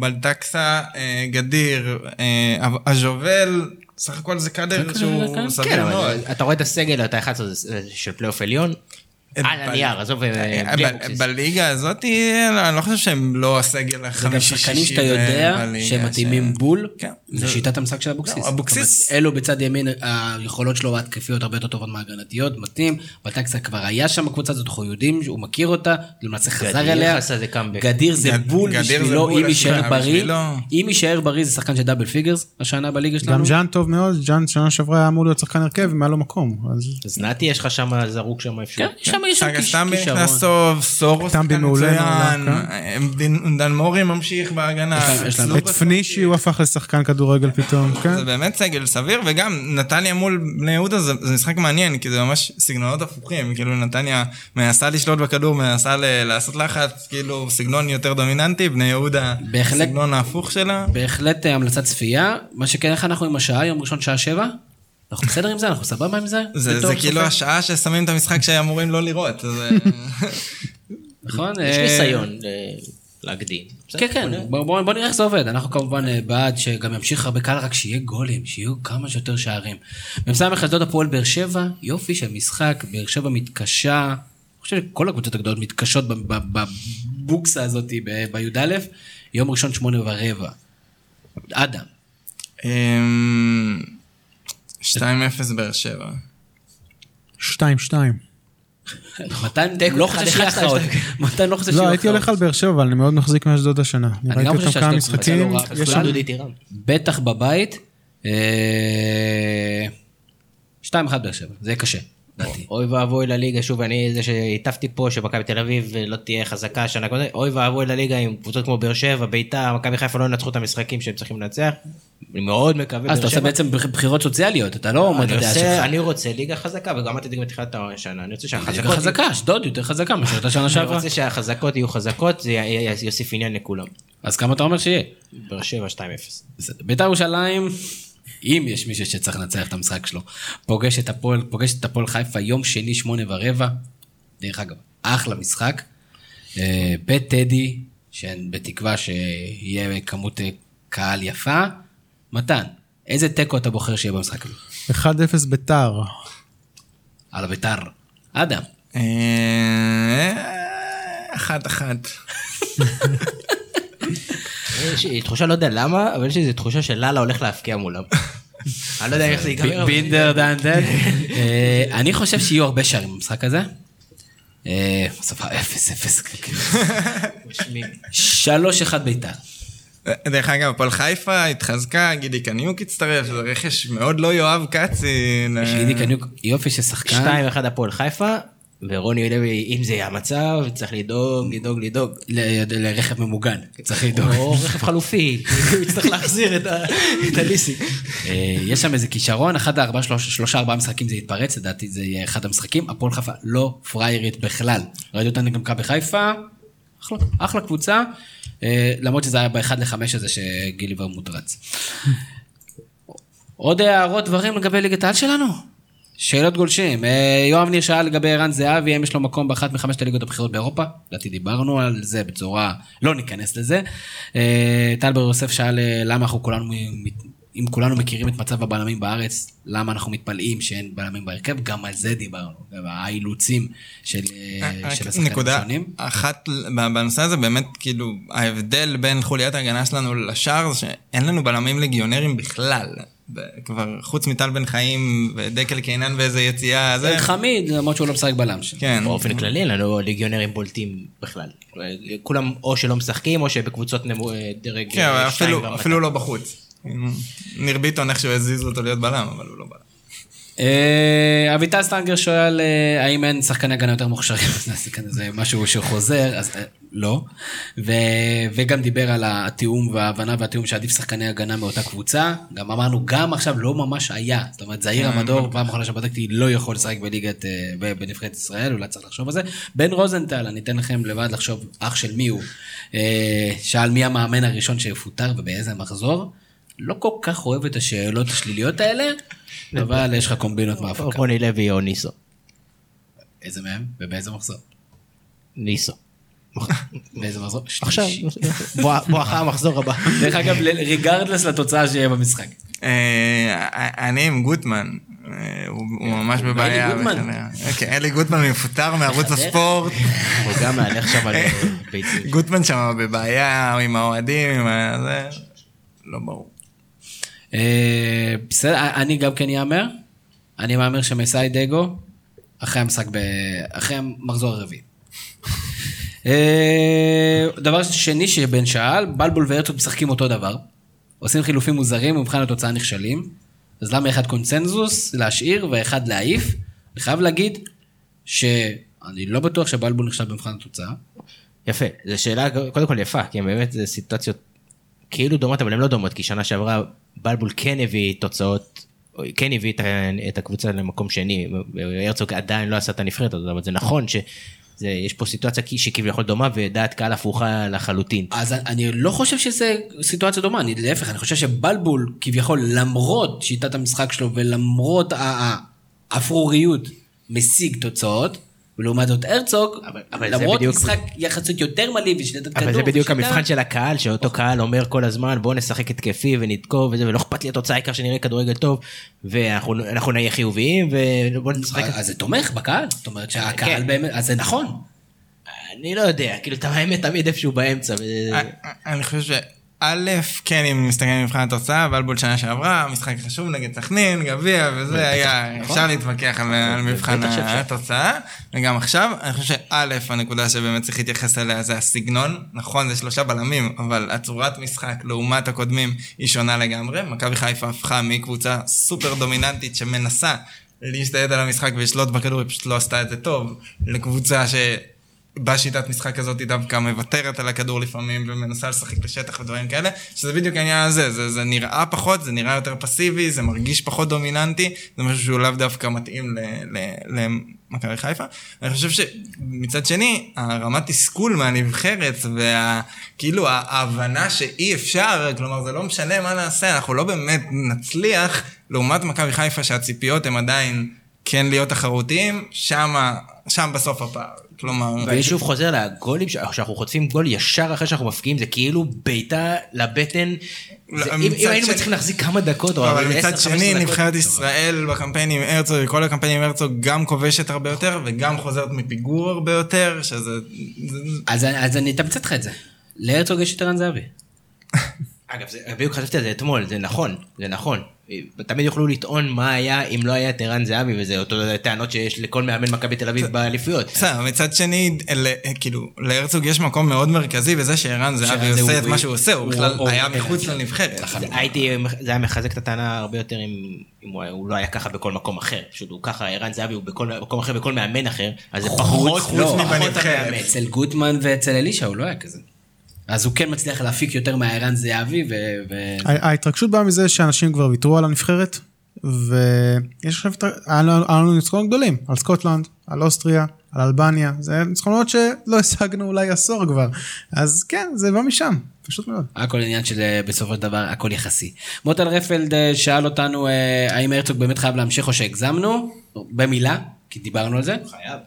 S3: בלטקסה, אה, גדיר, אה, אז'ובל, סך הכל זה קאדר שהוא
S1: כן,
S3: סביר
S5: כן,
S3: מאוד.
S5: אבל אתה רואה את הסגל, אתה 11 זה- זה של פלייאוף עליון, על
S3: ב-
S5: הנייר, עזוב,
S3: אה,
S5: בלי
S3: ב-
S5: אבוקסיס.
S3: בליגה הזאת, אני לא חושב שהם לא הסגל
S1: זה גם שחקנים שאתה יודע שהם מתאימים בול
S3: כן.
S1: זה שיטת המשחק של אבוקסיס.
S3: לא, אבוקסיס-
S1: אלו בצד ימין, היכולות שלו ההתקפיות הרבה יותר טובות מההגנתיות, מתאים. בלטקסה כבר היה שם בקבוצה הזאת, אנחנו יודעים שהוא מכיר אותה, למעשה חזר
S5: גדיר
S1: אליה.
S5: עשה איזה קאמבק.
S1: גדיר זה בול בשבילו, אם יישאר בריא. אם יישאר בריא זה שחקן של double figures השנה בליגה שלנו.
S4: גם ז'אן טוב מאוד, ז'אן שנה שעברה היה אמור להיות שחקן הרכב אם היה לו מקום. אז
S5: נתי יש לך שם זרוק שם איפה.
S1: יש שם
S3: סגה סטמבי
S1: כישרון.
S3: נכנס טוב, סורו
S4: סטמבי
S3: שחקן
S4: מעולה,
S3: מצוין, אה, דן מורי ממשיך בהגנה.
S4: את פנישי הוא הפך לשחקן כדורגל פתאום, כן?
S3: זה באמת סגל סביר, וגם נתניה מול בני יהודה זה, משחק מעניין, כי זה ממש סגנונות הפוכים, כאילו נתניה מנסה לשלוט בכדור, מנסה לעשות לחץ, כאילו סגנון יותר דומיננטי, בני יהודה. סגנון ההפוך שלה.
S1: בהחלט אה, המלצת צפייה. מה שכן, איך אנחנו עם השעה, יום ראשון שעה שבע? אנחנו בסדר עם זה? אנחנו סבבה עם זה?
S3: זה, זה כאילו? השעה ששמים את המשחק שאמורים לא לראות, אז, אה,
S1: נכון?
S5: יש
S1: אה,
S5: ניסיון אה, להקדים.
S1: כן, כן,
S5: בוא נראה.
S1: בוא, נראה איך זה עובד. אנחנו כמובן בעד שגם ימשיך הרבה קהל, רק שיהיה גולים, שיהיו כמה שיותר שערים. מ"ס אשדוד הפועל באר שבע, יופי של משחק, באר שבע מתקשה, אני חושב שכל הקבוצות הגדולות מתקשות ב- ב- בבוקסה הזאת ב- בי"א, יום ראשון שמונה ורבע. אדם,
S3: אמ, 2-0 באר שבע.
S4: 2-2.
S1: מתן
S5: תיקו,
S1: לא חושב שיהיה הכרעות.
S5: שתיים.
S1: מתן לא חושב שיהיו
S4: לא,
S1: הכרעות.
S4: הייתי הולך על באר שבע, אבל אני מאוד מחזיק מאשדוד השנה. אני ראיתי
S1: גם חושב
S4: אותם כמה
S1: שאשדוד
S4: משחקים,
S1: לא. בטח בבית. אה, 2-1 באר שבע, זה יהיה קשה.
S5: אוי ואבוי לליגה, שוב, אני זה שהטפתי פה שמכבי תל אביב לא תהיה חזקה שנה קודם, אוי ואבוי לליגה עם קבוצות כמו באר שבע, ביתר, מכבי חיפה לא ינצחו את המשחקים שהם צריכים לנצח. אני מאוד מקווה,
S1: אז אתה עושה בעצם בחירות סוציאליות, אתה לא אומר את
S5: אני
S1: הדעה שלך.
S5: אני רוצה ליגה חזקה, וגם אמרתי את זה בתחילת השנה, אני רוצה
S1: ליגה
S5: שהחזקות...
S1: חזקה, אשדוד יותר חזקה מאשר הייתה שנה
S5: אני
S1: שעברה.
S5: רוצה שהחזקות יהיו חזקות, זה יוסיף עניין לכולם.
S1: אז כמה אתה אומר שיהיה?
S5: באר שבע 2-0.
S1: בסדר. בית"ר ירושלים, אם יש מישהו שצריך לנצח את המשחק שלו, פוגש את הפועל, פוגש את הפועל חיפה יום שני שמונה ורבע, דרך אגב, אחלה משחק. אה, בטדי, שבתקווה שיהיה כמות אה, קהל יפה. מתן, איזה תיקו אתה בוחר שיהיה במשחק הזה?
S4: 1-0 ביתר.
S1: על הבית"ר. אדם.
S3: אה, אחת אחת.
S5: יש לי תחושה, לא יודע למה, אבל יש לי איזו תחושה שלאללה הולך להפקיע מולם. אני לא יודע איך זה ייגמר.
S1: בינדר דנדל. אה, אני חושב שיהיו הרבה שערים במשחק הזה. אה, בסוף אפס אפס.
S5: משמים.
S1: שלוש אחד בית"ר.
S3: דרך אגב, הפועל חיפה התחזקה, גידי קניוק הצטרף, זה רכש מאוד לא יואב קצין.
S1: יש גידי קניוק יופי של שחקן.
S5: 2-1 הפועל חיפה, ורוני לוי, אם זה יהיה המצב, צריך לדאוג, לדאוג, לדאג.
S1: ל- לרכב ממוגן, צריך לדאוג.
S5: או רכב חלופי, הוא יצטרך להחזיר את הליסינג.
S1: אה, יש שם איזה כישרון, אחד הארבעה, שלוש- שלושה ארבעה משחקים זה יתפרץ, לדעתי זה יהיה אחד המשחקים. הפועל חיפה לא פריירית בכלל. ראיתי אותה נגד מכבי חיפה, אחלה, אחלה קבוצה, אה, למרות שזה היה באחד לחמש הזה שגילי ורמוט רץ. עוד הערות, דברים לגבי ליגת העל שלנו? שאלות גולשים. אה, יואב ניר שאל לגבי ערן זהבי, האם יש לו מקום באחת מחמשת הליגות הבכירות באירופה? לדעתי דיברנו על זה בצורה, לא ניכנס לזה. אה, טל בר יוסף שאל למה אנחנו כולנו, אם כולנו מכירים את מצב הבלמים בארץ, למה אנחנו מתפלאים שאין בלמים בהרכב? גם על זה דיברנו, האילוצים של אה, של השחקנים
S3: נקודה
S1: השונים.
S3: אחת בנושא הזה באמת כאילו ההבדל בין חוליית ההגנה שלנו לשאר זה שאין לנו בלמים לגיונרים בכלל. כבר חוץ מטל בן חיים ודקל קינן ואיזה יציאה זה
S1: חמיד, למרות שהוא לא משחק בלם שם.
S3: כן
S5: באופן כללי אין לנו ליגיונרים בולטים בכלל. כולם או שלא משחקים, או שבקבוצות נמו- דרג
S3: כן
S5: אה, שתיים
S3: אפילו
S5: ומטה.
S3: אפילו לא בחוץ. ניר ביטון איכשהו הזיזו אותו להיות בלם אבל הוא לא בלם.
S1: אה, אביטל סטנגר שואל אה, האם אין שחקני הגנה יותר מוכשרים, זה משהו שחוזר, אז אה, לא. ו- וגם דיבר על התיאום וההבנה והתיאום שעדיף שחקני הגנה מאותה קבוצה. גם אמרנו, גם עכשיו לא ממש היה. זאת אומרת, זעיר המדור, פעם אחרונה שבדקתי, לא יכול לשחק בליגת, בנבחרת ישראל, אולי צריך לחשוב על זה. בן רוזנטל, אני אתן לכם לבד לחשוב אח של מי הוא. שאל מי המאמן הראשון שיפוטר ובאיזה מחזור. לא כל כך אוהב את השאלות השליליות האלה, אבל יש לך קומבינות
S5: או
S1: מההפקה.
S5: רוני לוי או ניסו.
S1: איזה מהם? ובאיזה מחזור?
S5: ניסו.
S1: באיזה מחזור?
S5: עכשיו, בואכה המחזור הבא.
S1: דרך אגב, ריגרדלס לתוצאה שיהיה במשחק.
S3: אה, אני עם גוטמן. אה, הוא ממש בבעיה.
S1: אלי גוטמן.
S3: וכנראה. כן, אלי גוטמן מפוטר מערוץ הספורט.
S5: הוא גם מהלך שם על אה, ביצים.
S3: גוטמן שם בבעיה עם האוהדים, עם ה... זה... לא ברור.
S1: אה, בסדר, אני גם כן יאמר. אני מהמר שמסאי דגו, אחרי המשחק, ב... אחרי המחזור הרביעי. אה, דבר שני שבן שאל, בלבול והרצוג משחקים אותו דבר. עושים חילופים מוזרים, ובמבחן התוצאה נכשלים. אז למה אחד קונצנזוס להשאיר ואחד להעיף? אני חייב להגיד שאני לא בטוח שבלבול נכשל במבחן התוצאה.
S5: יפה, זו שאלה קודם כל יפה, כי באמת זה סיטואציות כאילו דומות, אבל הן לא דומות, כי שנה שעברה בלבול כן הביא תוצאות, או כן הביא את, את הקבוצה למקום שני, הרצוג עדיין לא עשה את הנבחרת הזאת, אבל זה נכון שיש פה סיטואציה שכביכול דומה ודעת קהל הפוכה לחלוטין.
S1: אז אני לא חושב שזה סיטואציה דומה, אני להפך, אני חושב שבלבול כביכול למרות שיטת המשחק שלו ולמרות האפרוריות משיג תוצאות, ולעומת זאת הרצוג,
S5: אבל- אבל
S1: למרות
S5: בדיוק-
S1: משחק יחסית יותר מלאים ושליטת כדור.
S5: אבל זה בדיוק
S1: ושיטה-
S5: המבחן של הקהל, שאותו קהל אומר כל הזמן בוא נשחק התקפי ונתקוף וזה, ולא אכפת לי התוצאה העיקר שנראה כדורגל טוב, ואנחנו אנחנו נהיה חיוביים ובוא נשחק.
S1: אז זה תומך בקהל, זאת אומרת שהקהל
S5: כן.
S1: באמת, אז זה נכון.
S5: אני לא יודע, כאילו את האמת תמיד איפשהו באמצע.
S3: אני חושב שא', כן, אם מסתכלים במבחן התוצאה, בלבול שנה שעברה, משחק חשוב נגד סכנין, גביע וזה היה, אפשר להתווכח על מבחן. התוצאה, וגם עכשיו, אני חושב שא', הנקודה שבאמת צריך להתייחס אליה זה הסגנון, נכון, זה שלושה בלמים, אבל הצורת משחק לעומת הקודמים היא שונה לגמרי, מכבי חיפה הפכה מקבוצה סופר דומיננטית שמנסה להשתלט על המשחק ולשלוט בכדור, היא פשוט לא עשתה את זה טוב, לקבוצה ש... בשיטת משחק הזאת היא דווקא מוותרת על הכדור לפעמים ומנסה לשחק לשטח ודברים כאלה, שזה בדיוק העניין הזה, זה, זה נראה פחות, זה נראה יותר פסיבי, זה מרגיש פחות דומיננטי, זה משהו שהוא לאו דווקא מתאים למכבי חיפה. אני חושב שמצד שני, הרמת תסכול מהנבחרת וכאילו ההבנה שאי אפשר, כלומר זה לא משנה מה נעשה, אנחנו לא באמת נצליח, לעומת מכבי חיפה שהציפיות הן עדיין כן להיות תחרותיים, שמה, שם בסוף הפער. כלומר,
S5: ואני שוב חוזר לגולים, ש- שאנחנו חוטפים גול ישר אחרי שאנחנו מפקיעים, זה כאילו בעיטה לבטן.
S3: לא,
S5: זה- אם היינו מצליחים להחזיק כמה דקות, או
S3: אבל
S5: 10-15
S3: מצד שני, נבחרת. ישראל בקמפיין עם הרצוג, וכל הקמפיין עם הרצוג גם כובשת הרבה יותר, וגם חוזרת מפיגור הרבה יותר, שזה... זה-
S1: אז אז אני אתמצת לך את זה. להרצוג יש את ערן זהבי.
S5: אגב, זה- בדיוק חשבתי על זה אתמול, זה נכון, זה נכון. תמיד יוכלו לטעון מה היה אם לא היה את ערן זהבי, וזה אותו טענות שיש לכל מאמן מכבי תל אביב באליפויות.
S3: בסדר, מצד שני, כאילו, להרצוג יש מקום מאוד מרכזי בזה שערן זהבי עושה את
S1: הוא-
S3: מה שהוא עושה, הוא
S1: הוא-
S3: בכלל
S1: הוא-
S3: היה
S1: הוא-
S3: מחוץ לנבחרת.
S5: זה- הייתי, זה היה מחזק את הטענה הרבה יותר אם, אם הוא, לא היה ככה בכל מקום אחר. פשוט הוא ככה, ערן זהבי הוא בכל מקום אחר, בכל מאמן אחר, אז זה פחות,
S3: חוץ
S5: לא,
S3: מבנבחרת.
S1: אצל גוטמן ואצל אלישע הוא לא היה כזה. אז הוא כן מצליח להפיק יותר מהערן זהבי ו... ו-
S4: ההתרגשות באה מזה שאנשים כבר ויתרו על הנבחרת, ויש עכשיו, היה לנו- ניצחונות גדולים, על סקוטלנד, על אוסטריה, על אלבניה, זה ניצחונות שלא השגנו אולי עשור כבר, אז כן, זה בא משם, פשוט מאוד.
S1: הכל עניין של אה, בסופו של דבר הכל יחסי. מוטל רפלד אה, שאל אותנו אה, האם הרצוג באמת חייב להמשיך או שהגזמנו, במילה, כי דיברנו על זה.
S5: חייב.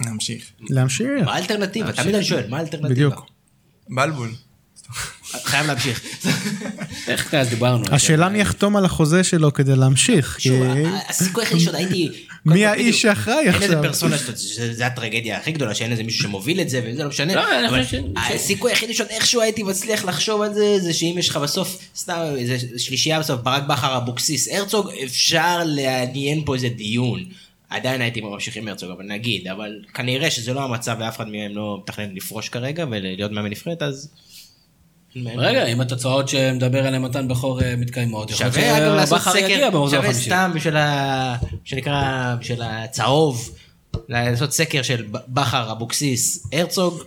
S3: נמשיך.
S4: להמשיך,
S5: מה האלטרנטיבה? תמיד אני שואל, מה האלטרנטיבה?
S4: בדיוק.
S3: בלבול.
S5: חייב להמשיך.
S1: איך כלל דיברנו?
S4: השאלה מי יחתום על החוזה שלו כדי להמשיך,
S5: הסיכוי היחידי שעוד הייתי...
S4: מי האיש שאחראי
S5: אין איזה
S4: עכשיו?
S5: פרסונה, שאתה- זה הטרגדיה הכי גדולה, שאין איזה מישהו שמוביל את זה, וזה לא משנה.
S1: לא,
S5: הסיכוי היחידי שעוד איכשהו הייתי מצליח לחשוב על זה, זה שאם יש לך בסוף, סתם איזה שלישייה בסוף, ברק בכר, אבוקסיס, הרצוג, אפשר לעניין פה איזה דיון. עדיין הייתי ממשיך עם הרצוג, אבל נגיד, אבל כנראה שזה לא המצב ואף אחד מהם לא מתכנן לפרוש כרגע ולהיות מאמן נבחרת, אז...
S1: רגע, אם התוצאות שמדבר עליהן מתן בכור אה, מתקיימות,
S5: שווה אגב לעשות סקר, שווה. סתם בשביל ה... שנקרא, בשביל הצהוב, לעשות סקר של בכר, אבוקסיס, הרצוג,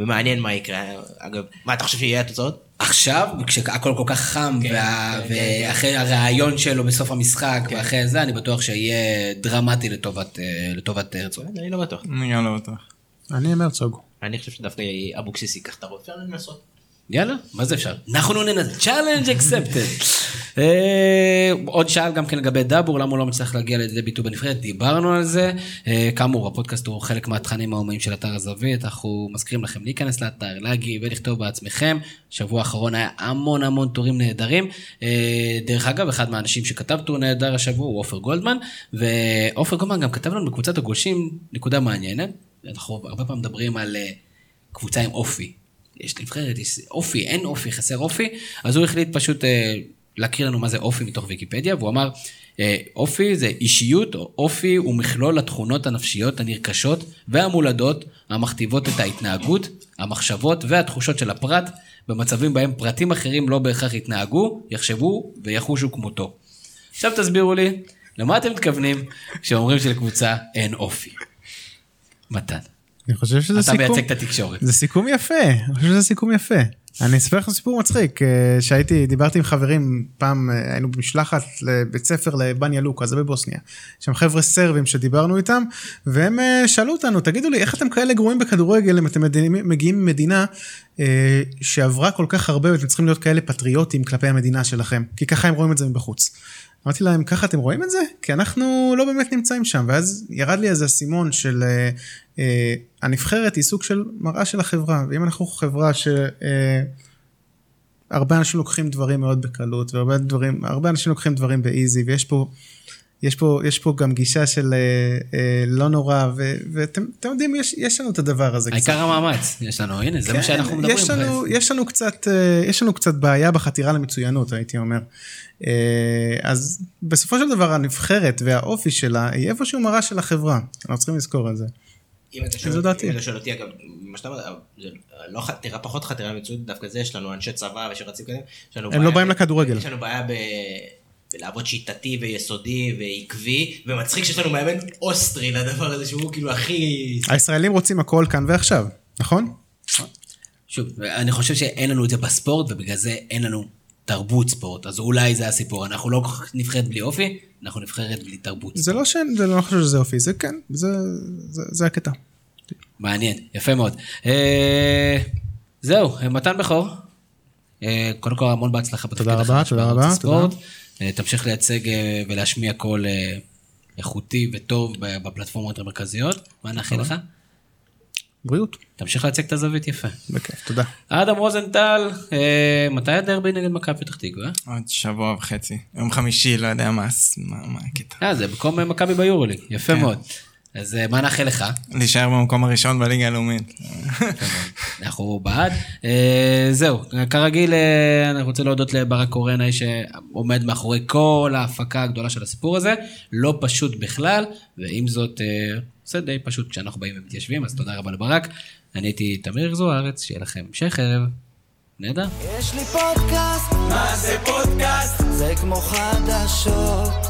S5: ומעניין מה יקרה. אגב, מה אתה חושב שיהיה התוצאות?
S1: עכשיו, כשהכל כל כך חם, וה-
S5: כן, כן,
S1: ואחרי הריאיון שלו בסוף המשחק, ואחרי זה, אני בטוח שיהיה דרמטי לטובת אה, לטובת הרצוג.
S5: אני לא בטוח.
S3: אני גם לא בטוח.
S4: אני עם הרצוג.
S5: אני חושב שדווקא אבוקסיס ייקח את הרוב. אפשר לנסות.
S1: יאללה, מה זה אפשר? אנחנו ננסה, challenge accepted. עוד שאל גם כן לגבי דאבור, למה הוא לא מצליח להגיע לידי ביטוי בנבחרת, דיברנו על זה. אה, כאמור, הפודקאסט הוא חלק מהתכנים האומיים של אתר הזווית, אנחנו מזכירים לכם להיכנס לאתר, להגיב ולכתוב בעצמכם. שבוע האחרון היה המון המון טורים נהדרים. אה, דרך אגב, אחד מהאנשים שכתב טור נהדר השבוע הוא עופר גולדמן, ועופר גולדמן גם כתב לנו בקבוצת הגולשים נקודה מעניינת. אנחנו הרבה פעמים מדברים על אה, קבוצה עם אופי. יש נבחרת, יש אופי, אין אופי, חסר אופי, אז הוא החליט פשוט אה, להקריא לנו מה זה אופי מתוך ויקיפדיה, והוא אמר, אה, אופי זה אישיות, או אופי הוא מכלול התכונות הנפשיות הנרכשות והמולדות המכתיבות את ההתנהגות, המחשבות והתחושות של הפרט, במצבים בהם פרטים אחרים לא בהכרח יתנהגו, יחשבו ויחושו כמותו. עכשיו תסבירו לי, למה אתם מתכוונים כשאומרים שלקבוצה אין אופי? מתן,
S4: אני חושב שזה
S1: אתה
S4: סיכום,
S1: מייצג את התקשורת.
S4: זה סיכום יפה, אני חושב שזה סיכום יפה. אני אספר לכם סיפור מצחיק, אה, שהייתי, דיברתי עם חברים, פעם אה, היינו במשלחת לבית ספר לבניה לוקה, זה בבוסניה. שם חבר'ה סרבים שדיברנו איתם, והם אה, שאלו אותנו, תגידו לי, איך אתם כאלה גרועים בכדורגל אם אתם מגיעים ממדינה שעברה כל כך הרבה ואתם צריכים להיות כאלה פטריוטים כלפי המדינה שלכם, כי ככה הם רואים את זה מבחוץ. אמרתי להם, ככה אתם רואים את זה? כי אנחנו לא באמת נמצאים שם. ואז ירד לי איזה אסימון של אה, אה, הנבחרת היא סוג של מראה של החברה. ואם אנחנו חברה ש... אה, אנשים לוקחים דברים מאוד בקלות, והרבה דברים, הרבה אנשים לוקחים דברים באיזי, ויש פה, יש פה, יש פה גם גישה של אה, אה, לא נורא, ו- ואתם אתם יודעים, יש, יש לנו את הדבר הזה
S1: העיקר המאמץ, יש לנו, הנה, זה מה
S4: כן,
S1: שאנחנו מדברים.
S4: יש לנו, יש לנו קצת, אה, יש לנו קצת בעיה בחתירה למצוינות, הייתי אומר. אה, אז בסופו של דבר הנבחרת והאופי שלה היא איפשהו מראה של החברה, אנחנו צריכים לזכור את זה.
S5: אם אתה שואל
S4: דעתי.
S5: אם אתה שואל אותי, אגב, מה שאתה אומר, זה לא חתירה, פחות חתירה למציאות, דווקא זה יש לנו אנשי צבא ושרצים. יש לנו
S4: הם
S5: בעיה
S4: לא באים לכדורגל.
S5: יש לנו בעיה ב... בלעבוד שיטתי ויסודי ועקבי, ומצחיק שיש לנו מאמן אוסטרי לדבר הזה שהוא כאילו הכי...
S4: הישראלים רוצים הכל כאן ועכשיו, נכון?
S1: שוב, אני חושב שאין לנו את זה בספורט, ובגלל זה אין לנו תרבות ספורט, אז אולי זה הסיפור. אנחנו לא נבחרת בלי אופי, אנחנו נבחרת בלי תרבות.
S4: זה לא שאין, זה לא חושב שזה אופי, זה כן, זה, זה, זה הקטע.
S1: מעניין, יפה מאוד. אה, זהו, אה, מתן בכור. אה, קודם כל המון בהצלחה בתפקיד
S4: תודה רבה,
S1: החדש
S4: תודה רבה,
S1: הספורט. אה, תמשיך לייצג אה, ולהשמיע קול אה, איכותי וטוב ב- בפלטפורמות המרכזיות. מה נאחל לך?
S4: בריאות,
S1: תמשיך לייצג את הזווית יפה.
S4: בכיף, תודה.
S1: אדם רוזנטל, אה, מתי הדרבי נגד מכבי פתח תקווה?
S3: עוד שבוע וחצי. יום חמישי, לא יודע מה הקטע.
S1: אה, זה במקום אה, מכבי ביורוליג, יפה
S3: כן.
S1: מאוד. אז אה, מה נאחל לך?
S3: להישאר במקום הראשון בליגה הלאומית.
S1: אנחנו בעד. אה, זהו, כרגיל אה, אני רוצה להודות לברק קורן, האיש שעומד מאחורי כל ההפקה הגדולה של הסיפור הזה. לא פשוט בכלל, ועם זאת, זה די פשוט כשאנחנו באים ומתיישבים, אז תודה רבה לברק. אני הייתי תמיר זוארץ, שיהיה לכם המשך ערב. נהדר.
S2: יש לי פודקאסט, מה זה פודקאסט? זה כמו חדשות.